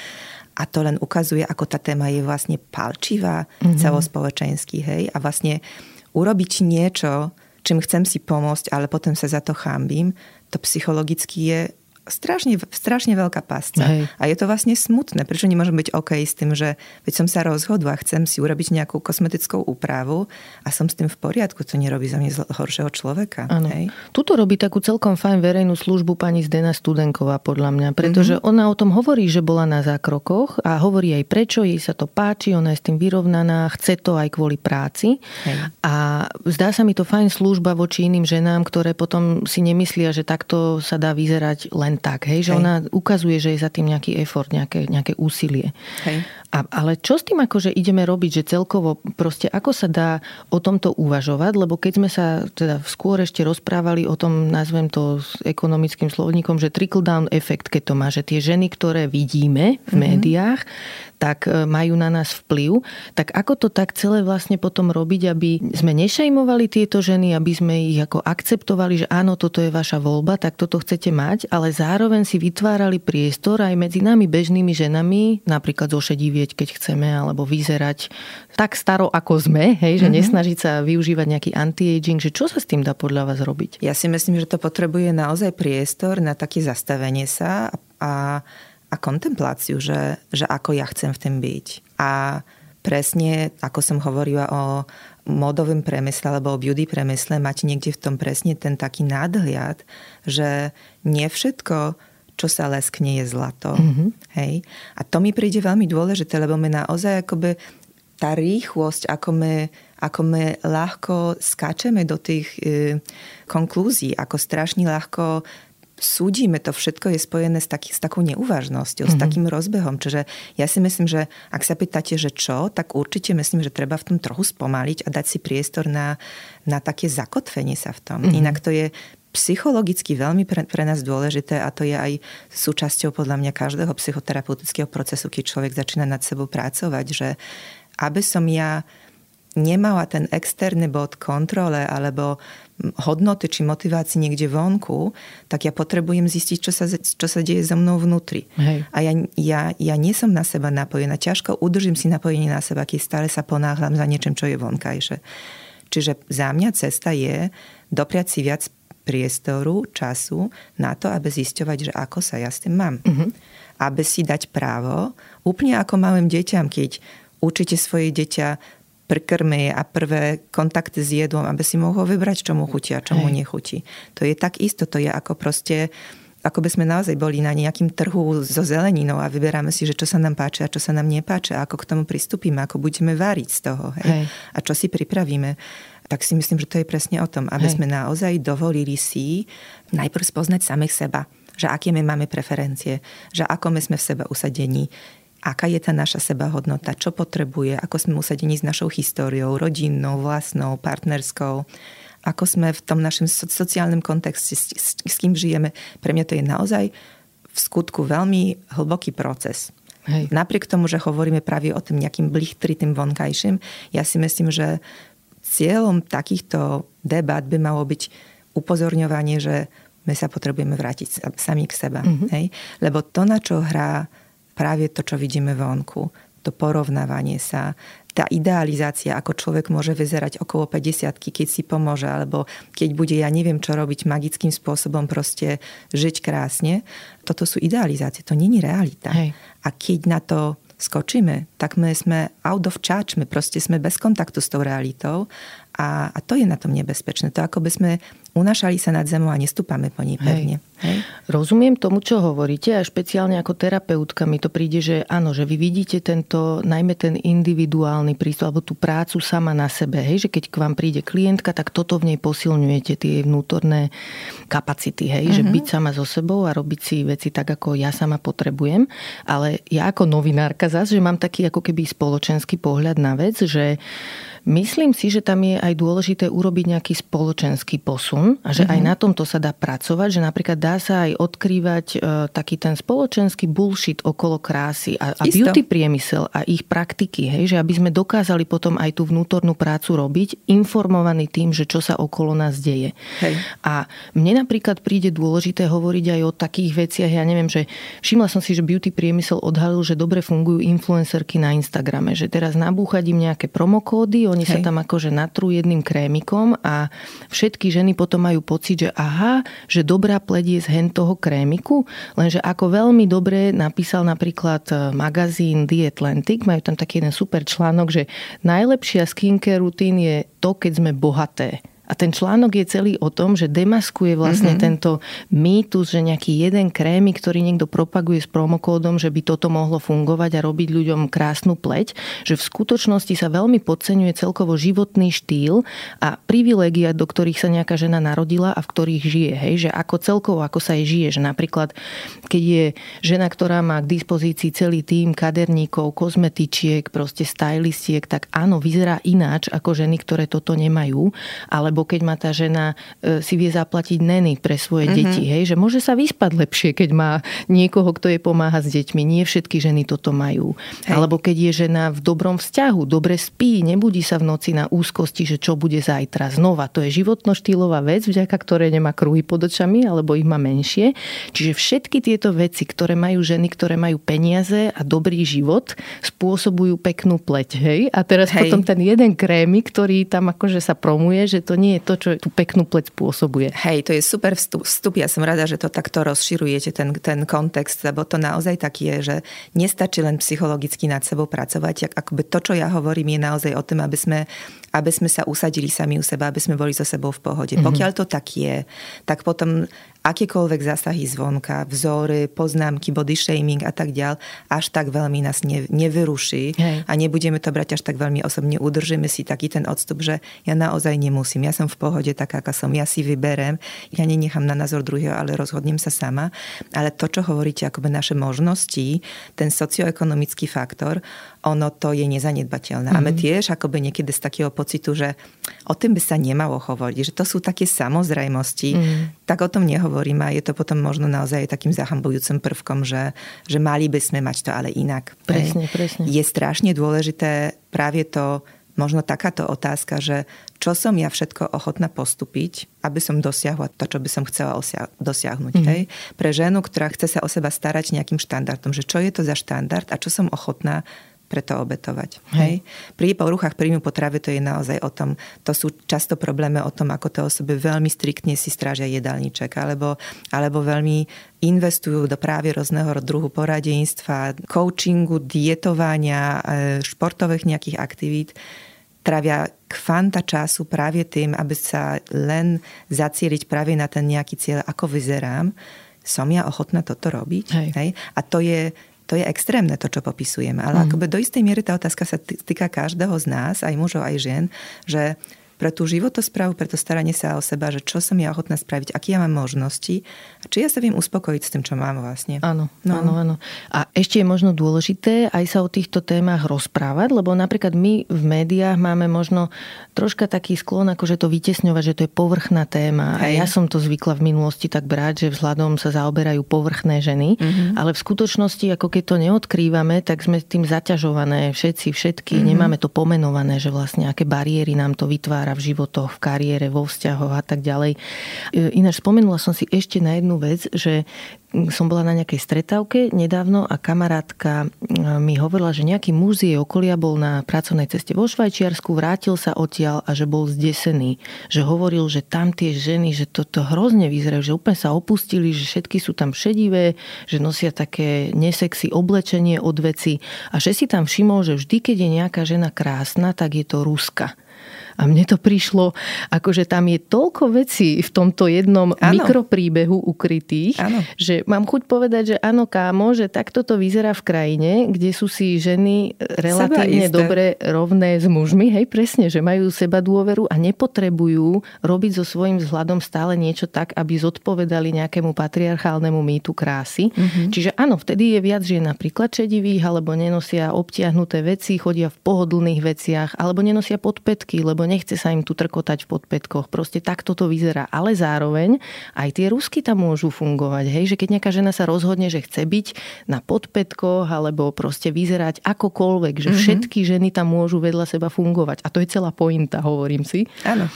A to len ukazuje, ako tá téma je vlastne palčivá mm-hmm. celospoločensky, hej. A vlastne urobiť niečo, čím chcem si pomôcť, ale potom sa za to chámbim, to psychologicky je strašne, strašne veľká pásca. Hej. A je to vlastne smutné. Prečo nemôžem byť OK s tým, že veď som sa rozhodla chcem si urobiť nejakú kosmetickú úpravu a som s tým v poriadku, to nerobí za mňa horšieho človeka. Ano. Hej. Tuto robí takú celkom fajn verejnú službu pani Zdena Studenková podľa mňa, pretože mm-hmm. ona o tom hovorí, že bola na zákrokoch a hovorí aj prečo, jej sa to páči, ona je s tým vyrovnaná, chce to aj kvôli práci. Hej. A zdá sa mi to fajn služba voči iným ženám, ktoré potom si nemyslia, že takto sa dá vyzerať len len tak, hej? že hej. ona ukazuje, že je za tým nejaký effort, nejaké, nejaké úsilie. Hej. A, ale čo s tým akože ideme robiť, že celkovo proste ako sa dá o tomto uvažovať, lebo keď sme sa teda skôr ešte rozprávali o tom, nazvem to s ekonomickým slovníkom, že trickle down efekt, keď to má, že tie ženy, ktoré vidíme v mm-hmm. médiách, tak e, majú na nás vplyv. Tak ako to tak celé vlastne potom robiť, aby sme nešajmovali tieto ženy, aby sme ich ako akceptovali, že áno, toto je vaša voľba, tak toto chcete mať, ale zároveň si vytvárali priestor aj medzi nami bežnými ženami, napríklad zošedivieť, keď chceme, alebo vyzerať tak staro, ako sme, hej, že mm-hmm. nesnažiť sa využívať nejaký anti-aging, že čo sa s tým dá podľa vás robiť? Ja si myslím, že to potrebuje naozaj priestor na také zastavenie sa a a kontempláciu, že, že ako ja chcem v tom byť. A presne, ako som hovorila o modovém premysle alebo o beauty premysle, mať niekde v tom presne ten taký nadhľad, že nie všetko, čo sa leskne, je zlato. Mm-hmm. Hej? A to mi príde veľmi dôležité, lebo my naozaj akoby tá rýchlosť, ako my, ako my ľahko skáčeme do tých e, konklúzií, ako strašne ľahko súdime, to všetko je spojené s, taký, s takou neuvážnosťou, mm-hmm. s mhm. takým rozbehom. Čiže ja si myslím, že ak sa pýtate, že čo, tak určite myslím, že treba v tom trochu spomaliť a dať si priestor na, na také zakotvenie sa v tom. Mm-hmm. Inak to je psychologicky veľmi pre, pre nás dôležité a to je aj súčasťou podľa mňa každého psychoterapeutického procesu, keď človek začína nad sebou pracovať, že aby som ja nemala ten externý bod kontrole alebo hodnoty či motivácii niekde vonku, tak ja potrebujem zistiť, čo sa, čo sa deje so mnou vnútri. Hej. A ja, ja, ja nie som na seba napojená. Ťažko udržím si napojenie na seba, keď stále sa ponáhľam za niečím, čo je vonkajšie. Čiže za mňa cesta je dopriať si viac priestoru, času na to, aby zisťovať, že ako sa ja s tým mám. Uh-huh. Aby si dať právo, úplne ako malým deťam, keď učíte svoje dieťa prkrmy a prvé kontakty s jedlom, aby si mohol vybrať, čo mu chutí a čo mu nechutí. To je tak isto, to je ako proste ako by sme naozaj boli na nejakým trhu so zeleninou a vyberáme si, že čo sa nám páči a čo sa nám nepáči a ako k tomu pristúpime, ako budeme váriť z toho hej? Hej. a čo si pripravíme. Tak si myslím, že to je presne o tom, aby hej. sme naozaj dovolili si najprv spoznať samých seba, že aké my máme preferencie, že ako my sme v sebe usadení, aká je tá naša sebahodnota, čo potrebuje, ako sme usadení s našou históriou, rodinnou, vlastnou, partnerskou, ako sme v tom našom sociálnom kontexte, s, s, s kým žijeme. Pre mňa to je naozaj v skutku veľmi hlboký proces. Hej. Napriek tomu, že hovoríme práve o tým nejakým blichtri, tým vonkajším, ja si myslím, že cieľom takýchto debat by malo byť upozorňovanie, že my sa potrebujeme vrátiť sami k seba. Mm-hmm. Hej? Lebo to, na čo hrá práve to, čo vidíme vonku. To porovnávanie sa, tá idealizácia, ako človek môže vyzerať okolo 50 keď si pomôže, alebo keď bude, ja neviem čo robiť, magickým spôsobom proste žiť krásne. Toto sú idealizácie, to není realita. Hej. A keď na to skočíme, tak my sme out of charge, my proste sme bez kontaktu s tou realitou a, a to je na tom nebezpečné. To ako by sme unašali sa nad zemou a nestúpame po nej pevne. Hej. Hej? Rozumiem tomu, čo hovoríte a špeciálne ako terapeutka mi to príde, že áno, že vy vidíte tento, najmä ten individuálny prístup alebo tú prácu sama na sebe. Hej? Že keď k vám príde klientka, tak toto v nej posilňujete, tie vnútorné kapacity. Hej? Mm-hmm. Že mhm. byť sama so sebou a robiť si veci tak, ako ja sama potrebujem. Ale ja ako novinárka zase, že mám taký ako keby spoločenský pohľad na vec, že Myslím si, že tam je aj dôležité urobiť nejaký spoločenský posun a že mm-hmm. aj mhm. na tomto sa dá pracovať, že napríklad dá sa aj odkrývať e, taký ten spoločenský bullshit okolo krásy a, a beauty priemysel a ich praktiky, hej, že aby sme dokázali potom aj tú vnútornú prácu robiť, informovaní tým, že čo sa okolo nás deje. Hej. A mne napríklad príde dôležité hovoriť aj o takých veciach, ja neviem, že všimla som si, že beauty priemysel odhalil, že dobre fungujú influencerky na Instagrame, že teraz nabúchať im nejaké promokódy, oni Hej. sa tam akože natrú jedným krémikom a všetky ženy potom potom majú pocit, že aha, že dobrá pleť je z hen toho krémiku, lenže ako veľmi dobre napísal napríklad e, magazín The Atlantic, majú tam taký jeden super článok, že najlepšia skincare rutín je to, keď sme bohaté. A ten článok je celý o tom, že demaskuje vlastne mm-hmm. tento mýtus, že nejaký jeden krémy, ktorý niekto propaguje s promokódom, že by toto mohlo fungovať a robiť ľuďom krásnu pleť, že v skutočnosti sa veľmi podceňuje celkovo životný štýl a privilegia, do ktorých sa nejaká žena narodila a v ktorých žije. Hej? Že ako celkovo, ako sa jej žije. Že napríklad, keď je žena, ktorá má k dispozícii celý tým kaderníkov, kozmetičiek, proste stylistiek, tak áno, vyzerá ináč ako ženy, ktoré toto nemajú, ale alebo keď má tá žena e, si vie zaplatiť neny pre svoje mm-hmm. deti, hej, že môže sa vyspať lepšie, keď má niekoho, kto jej pomáha s deťmi. Nie všetky ženy toto majú. Hej. Alebo keď je žena v dobrom vzťahu, dobre spí, nebudí sa v noci na úzkosti, že čo bude zajtra. Znova, to je životno-štýlová vec, vďaka ktorej nemá kruhy pod očami, alebo ich má menšie. Čiže všetky tieto veci, ktoré majú ženy, ktoré majú peniaze a dobrý život, spôsobujú peknú pleť. Hej? A teraz hej. potom ten jeden krémy, ktorý tam akože sa promuje, že to nie je to, čo tú peknú pleť spôsobuje. Hej, to je super vstup. vstup. Ja som rada, že to takto rozširujete, ten, ten kontext, lebo to naozaj tak je, že nestačí len psychologicky nad sebou pracovať. Akoby to, čo ja hovorím, je naozaj o tom, aby sme, aby sme sa usadili sami u seba, aby sme boli so sebou v pohode. Mm-hmm. Pokiaľ to tak je, tak potom akékoľvek zásahy zvonka, vzory, poznámky, body shaming a tak ďalej, až tak veľmi nás ne, nevyruší Hej. a nebudeme to brať až tak veľmi osobne. Udržíme si taký ten odstup, že ja naozaj nemusím. Ja som v pohode taká, aká som. Ja si vyberem. Ja nenechám na názor druhého, ale rozhodnem sa sama. Ale to, čo hovoríte, akoby naše možnosti, ten socioekonomický faktor, ono to je nezanedbateľné. Mm-hmm. A my mhm. tiež akoby niekedy z takého pocitu, že o tým by sa nemalo hovoriť, že to sú také samozrejmosti, mm-hmm. tak o tom nehovorím a je to potom možno naozaj takým zahambujúcim prvkom, že, že mali by sme mať to ale inak. Presne, presne. Je strašne dôležité práve to, možno takáto otázka, že čo som ja všetko ochotná postúpiť, aby som dosiahla to, čo by som chcela dosiahnuť. Mm. Hej? Pre ženu, ktorá chce sa o seba starať nejakým štandardom, že čo je to za štandard a čo som ochotná preto obetovať. Hej. Pri poruchách príjmu potravy to je naozaj o tom, to sú často problémy o tom, ako to osoby veľmi striktne si strážia jedálniček, alebo, alebo veľmi investujú do práve rôzneho druhu poradenstva, coachingu, dietovania, e, športových nejakých aktivít trávia kvanta času práve tým, aby sa len zacieliť práve na ten nejaký cieľ, ako vyzerám. Som ja ochotná toto robiť? Hej. Hej? A to je to je extrémne to, čo popisujeme. Ale mm. akoby do istej miery tá otázka sa týka každého z nás, aj mužov, aj žien, že pre tú životosprávu, pre to staranie sa o seba, že čo som ja ochotná spraviť, aké ja mám možnosti a či ja sa viem uspokojiť s tým, čo mám vlastne. Áno, no. áno, áno. A ešte je možno dôležité aj sa o týchto témach rozprávať, lebo napríklad my v médiách máme možno troška taký sklon, akože to vytesňovať, že to je povrchná téma. Hej. A ja som to zvykla v minulosti tak brať, že vzhľadom sa zaoberajú povrchné ženy, mm-hmm. ale v skutočnosti, ako keď to neodkrývame, tak sme tým zaťažované všetci, všetky, mm-hmm. nemáme to pomenované, že vlastne aké bariéry nám to vytvára v životoch, v kariére, vo vzťahoch a tak ďalej. E, ináč spomenula som si ešte na jednu vec, že som bola na nejakej stretávke nedávno a kamarátka e, mi hovorila, že nejaký muž z jej okolia bol na pracovnej ceste vo Švajčiarsku, vrátil sa odtiaľ a že bol zdesený. Že hovoril, že tam tie ženy, že toto hrozne vyzerajú, že úplne sa opustili, že všetky sú tam šedivé, že nosia také nesexy oblečenie od veci a že si tam všimol, že vždy, keď je nejaká žena krásna, tak je to Ruska. A mne to prišlo, akože tam je toľko vecí v tomto jednom ano. mikropríbehu ukrytých, ano. že mám chuť povedať, že áno, kámo, že takto to vyzerá v krajine, kde sú si ženy relatívne dobre rovné s mužmi, hej, presne, že majú seba dôveru a nepotrebujú robiť so svojím vzhľadom stále niečo tak, aby zodpovedali nejakému patriarchálnemu mýtu krásy. Mm-hmm. Čiže áno, vtedy je viac žien napríklad čedivých, alebo nenosia obtiahnuté veci, chodia v pohodlných veciach, alebo nenosia podpätky, lebo lebo nechce sa im tu trkotať v podpätkoch. Proste takto to vyzerá. Ale zároveň aj tie rusky tam môžu fungovať. Hej? Že keď nejaká žena sa rozhodne, že chce byť na podpätkoch alebo proste vyzerať akokoľvek, že mm-hmm. všetky ženy tam môžu vedľa seba fungovať. A to je celá pointa, hovorím si. Áno.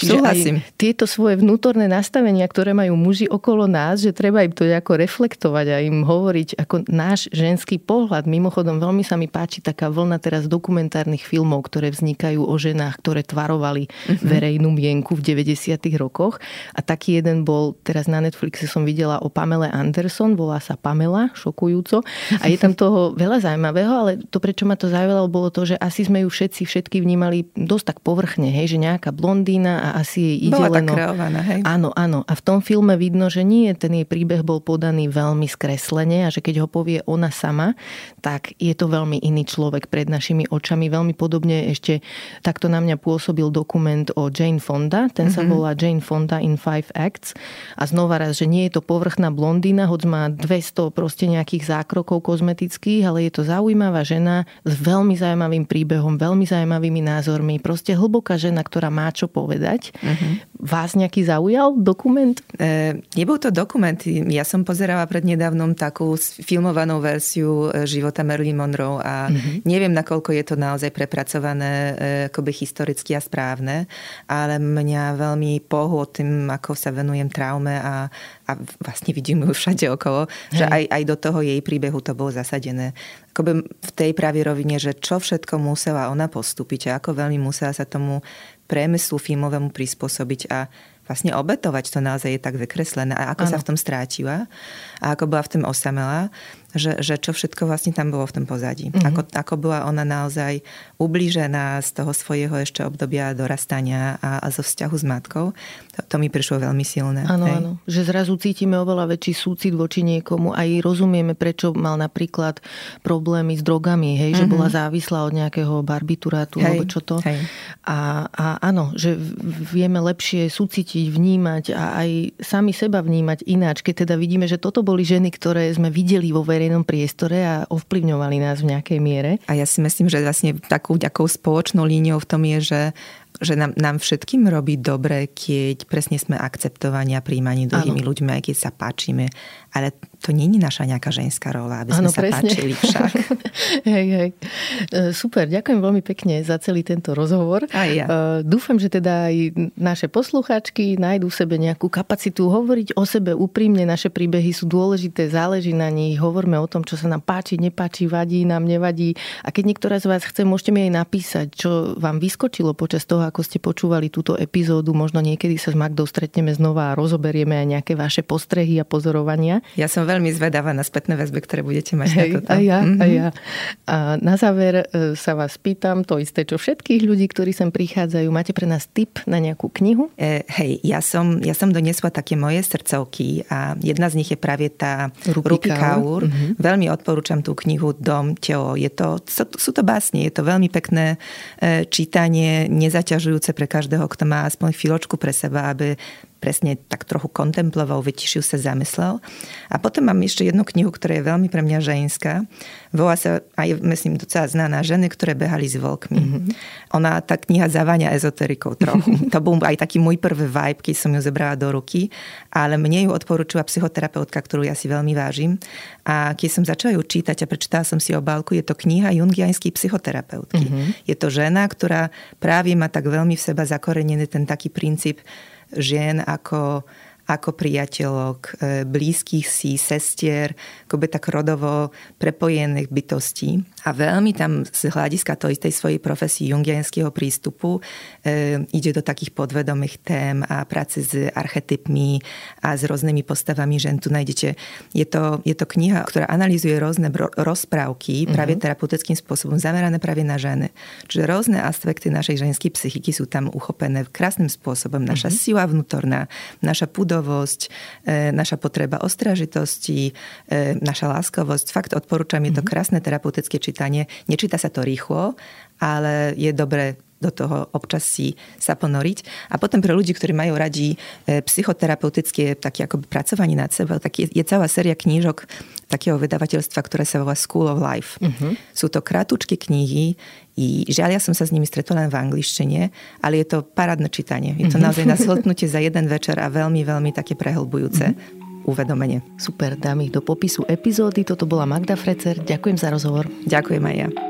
Čiže Súhlasím. aj tieto svoje vnútorné nastavenia, ktoré majú muži okolo nás, že treba im to nejako reflektovať a im hovoriť ako náš ženský pohľad. Mimochodom, veľmi sa mi páči taká vlna teraz dokumentárnych filmov, ktoré vznikajú o ženách, ktoré tvarovali uh-huh. verejnú mienku v 90. rokoch. A taký jeden bol, teraz na Netflixe som videla o Pamele Anderson, volá sa Pamela, šokujúco. A je tam toho veľa zaujímavého, ale to, prečo ma to zaujalo, bolo to, že asi sme ju všetci, všetky vnímali dosť tak povrchne, hej, že nejaká blondína a asi jej ide Bola len... kreovaná, hej? Áno, áno. A v tom filme vidno, že nie, ten jej príbeh bol podaný veľmi skreslene a že keď ho povie ona sama, tak je to veľmi iný človek pred našimi očami. Veľmi podobne ešte takto na mňa pôsobil dokument o Jane Fonda. Ten sa mm-hmm. volá Jane Fonda in Five Acts. A znova raz, že nie je to povrchná blondína, hoď má 200 proste nejakých zákrokov kozmetických, ale je to zaujímavá žena s veľmi zaujímavým príbehom, veľmi zaujímavými názormi. Proste hlboká žena, ktorá má čo povedať. Uh-huh. Vás nejaký zaujal dokument? E, nebol to dokument. Ja som pozerala prednedávnom takú filmovanú verziu e, života Marilyn Monroe a uh-huh. neviem, nakoľko je to naozaj prepracované e, akoby historicky a správne, ale mňa veľmi pohlo tým, ako sa venujem traume a, a vlastne vidím ju všade okolo, Hej. že aj, aj do toho jej príbehu to bolo zasadené. Akoby v tej pravej rovine, že čo všetko musela ona postúpiť a ako veľmi musela sa tomu priemyslu filmovému prispôsobiť a vlastne obetovať to naozaj je tak vykreslené a ako ano. sa v tom strátila a ako bola v tom osamela že, že čo všetko vlastne tam bolo v tom pozadí. Mm-hmm. Ako, ako bola ona naozaj ublížená z toho svojho ešte obdobia dorastania a, a zo vzťahu s matkou. To, to mi prišlo veľmi silné. Áno, áno. Že zrazu cítime oveľa väčší súcit voči niekomu. Aj rozumieme, prečo mal napríklad problémy s drogami, hej, mm-hmm. že bola závislá od nejakého barbiturátu, hej, alebo čo to. Hej. A, a áno, že vieme lepšie súcitiť, vnímať a aj sami seba vnímať ináč, keď teda vidíme, že toto boli ženy, ktoré sme videli vo verejnom priestore a ovplyvňovali nás v nejakej miere. A ja si myslím, že vlastne takou, takou spoločnou líniou v tom je, že že nám, nám všetkým robí dobre, keď presne sme akceptovaní a príjmaní druhými ano. ľuďmi, aj keď sa páčime. Ale to je naša nejaká ženská rola, aby sme ano, sa presne. páčili však. hej, hej. E, super, ďakujem veľmi pekne za celý tento rozhovor. Aj ja. E, dúfam, že teda aj naše poslucháčky nájdú v sebe nejakú kapacitu hovoriť o sebe úprimne. Naše príbehy sú dôležité, záleží na nich. Hovorme o tom, čo sa nám páči, nepáči, vadí, nám nevadí. A keď niektorá z vás chce, môžete mi aj napísať, čo vám vyskočilo počas toho, ako ste počúvali túto epizódu. Možno niekedy sa s Magdou stretneme znova a rozoberieme aj nejaké vaše postrehy a pozorovania. Ja som veľmi zvedavá na spätné väzby, ktoré budete mať Hej, na toto. A ja, mm-hmm. a ja. A na záver e, sa vás pýtam to isté, čo všetkých ľudí, ktorí sem prichádzajú. Máte pre nás tip na nejakú knihu? E, hej, ja som, ja som doniesla také moje srdcovky a jedna z nich je práve tá Rupi Kaur. Mm-hmm. Veľmi odporúčam tú knihu Dom, telo. Je to, sú to básne, je to veľmi pekné e, čítanie, nezaťažujúce zaťažujúce pre každého, kto má aspoň chvíľočku pre seba, aby presne tak trochu kontemploval, vytišil sa, zamyslel. A potom mám ešte jednu knihu, ktorá je veľmi pre mňa ženská. Volá sa, aj myslím, docela znaná, Ženy, ktoré behali s volkmi. Mm-hmm. Ona, tá kniha zaváňa ezoterikou trochu. to bol aj taký môj prvý vibe, keď som ju zebrala do ruky, ale mne ju odporúčila psychoterapeutka, ktorú ja si veľmi vážim. A keď som začala ju čítať a prečítala som si obálku, je to kniha jungianskej psychoterapeutky. Mm-hmm. Je to žena, ktorá práve má tak veľmi v seba zakorenený ten taký princíp žien ako ako priateľok, e, blízkych si, sestier, akoby tak rodovo prepojených bytostí. A veľmi tam z hľadiska tej, tej svojej profesii jungianského prístupu e, ide do takých podvedomých tém a práce s archetypmi a s rôznymi postavami žen. Tu nájdete, je to, je to kniha, ktorá analýzuje rôzne rozprávky mm-hmm. práve terapeutickým spôsobom, zamerané práve na ženy. Čiže rôzne aspekty našej ženskej psychiky sú tam uchopené krásnym spôsobom. Naša mm-hmm. sila vnútorná, naša pudová citlivosť, e, naša potreba ostražitosti, e, naša láskovosť. Fakt odporúčam, je to mhm. krásne terapeutické čítanie. Nečíta sa to rýchlo, ale je dobre do toho občas si sa ponoriť. A potom pre ľudí, ktorí majú radi e, psychoterapeutické také ako pracovanie nad sebou, tak je, je celá séria knížok takého vydavateľstva, ktoré sa volá School of Life. Uh-huh. Sú to krátke knihy, i žiaľ, ja som sa s nimi stretla len v angličtine, ale je to parádne čítanie. Je to uh-huh. naozaj na za jeden večer a veľmi, veľmi také prehlbujúce. Uh-huh uvedomenie. Super, dám ich do popisu epizódy. Toto bola Magda Frecer. Ďakujem za rozhovor. Ďakujem aj ja.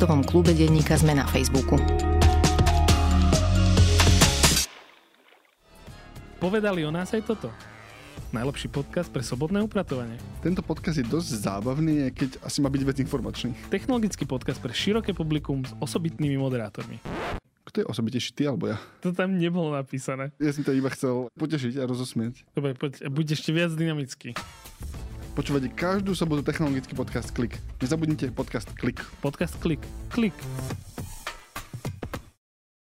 podcastovom klube denníka Sme na Facebooku. Povedali o nás aj toto. Najlepší podcast pre sobotné upratovanie. Tento podcast je dosť zábavný, keď asi má byť vec informačný. Technologický podcast pre široké publikum s osobitnými moderátormi. Kto je osobitejší, ty alebo ja? To tam nebolo napísané. Ja som to iba chcel potešiť a rozosmieť. Dobre, poď, buď ešte viac dynamický. Počúvate každú sobotu technologický podcast Klik. Nezabudnite podcast Klik. Podcast Klik. Klik.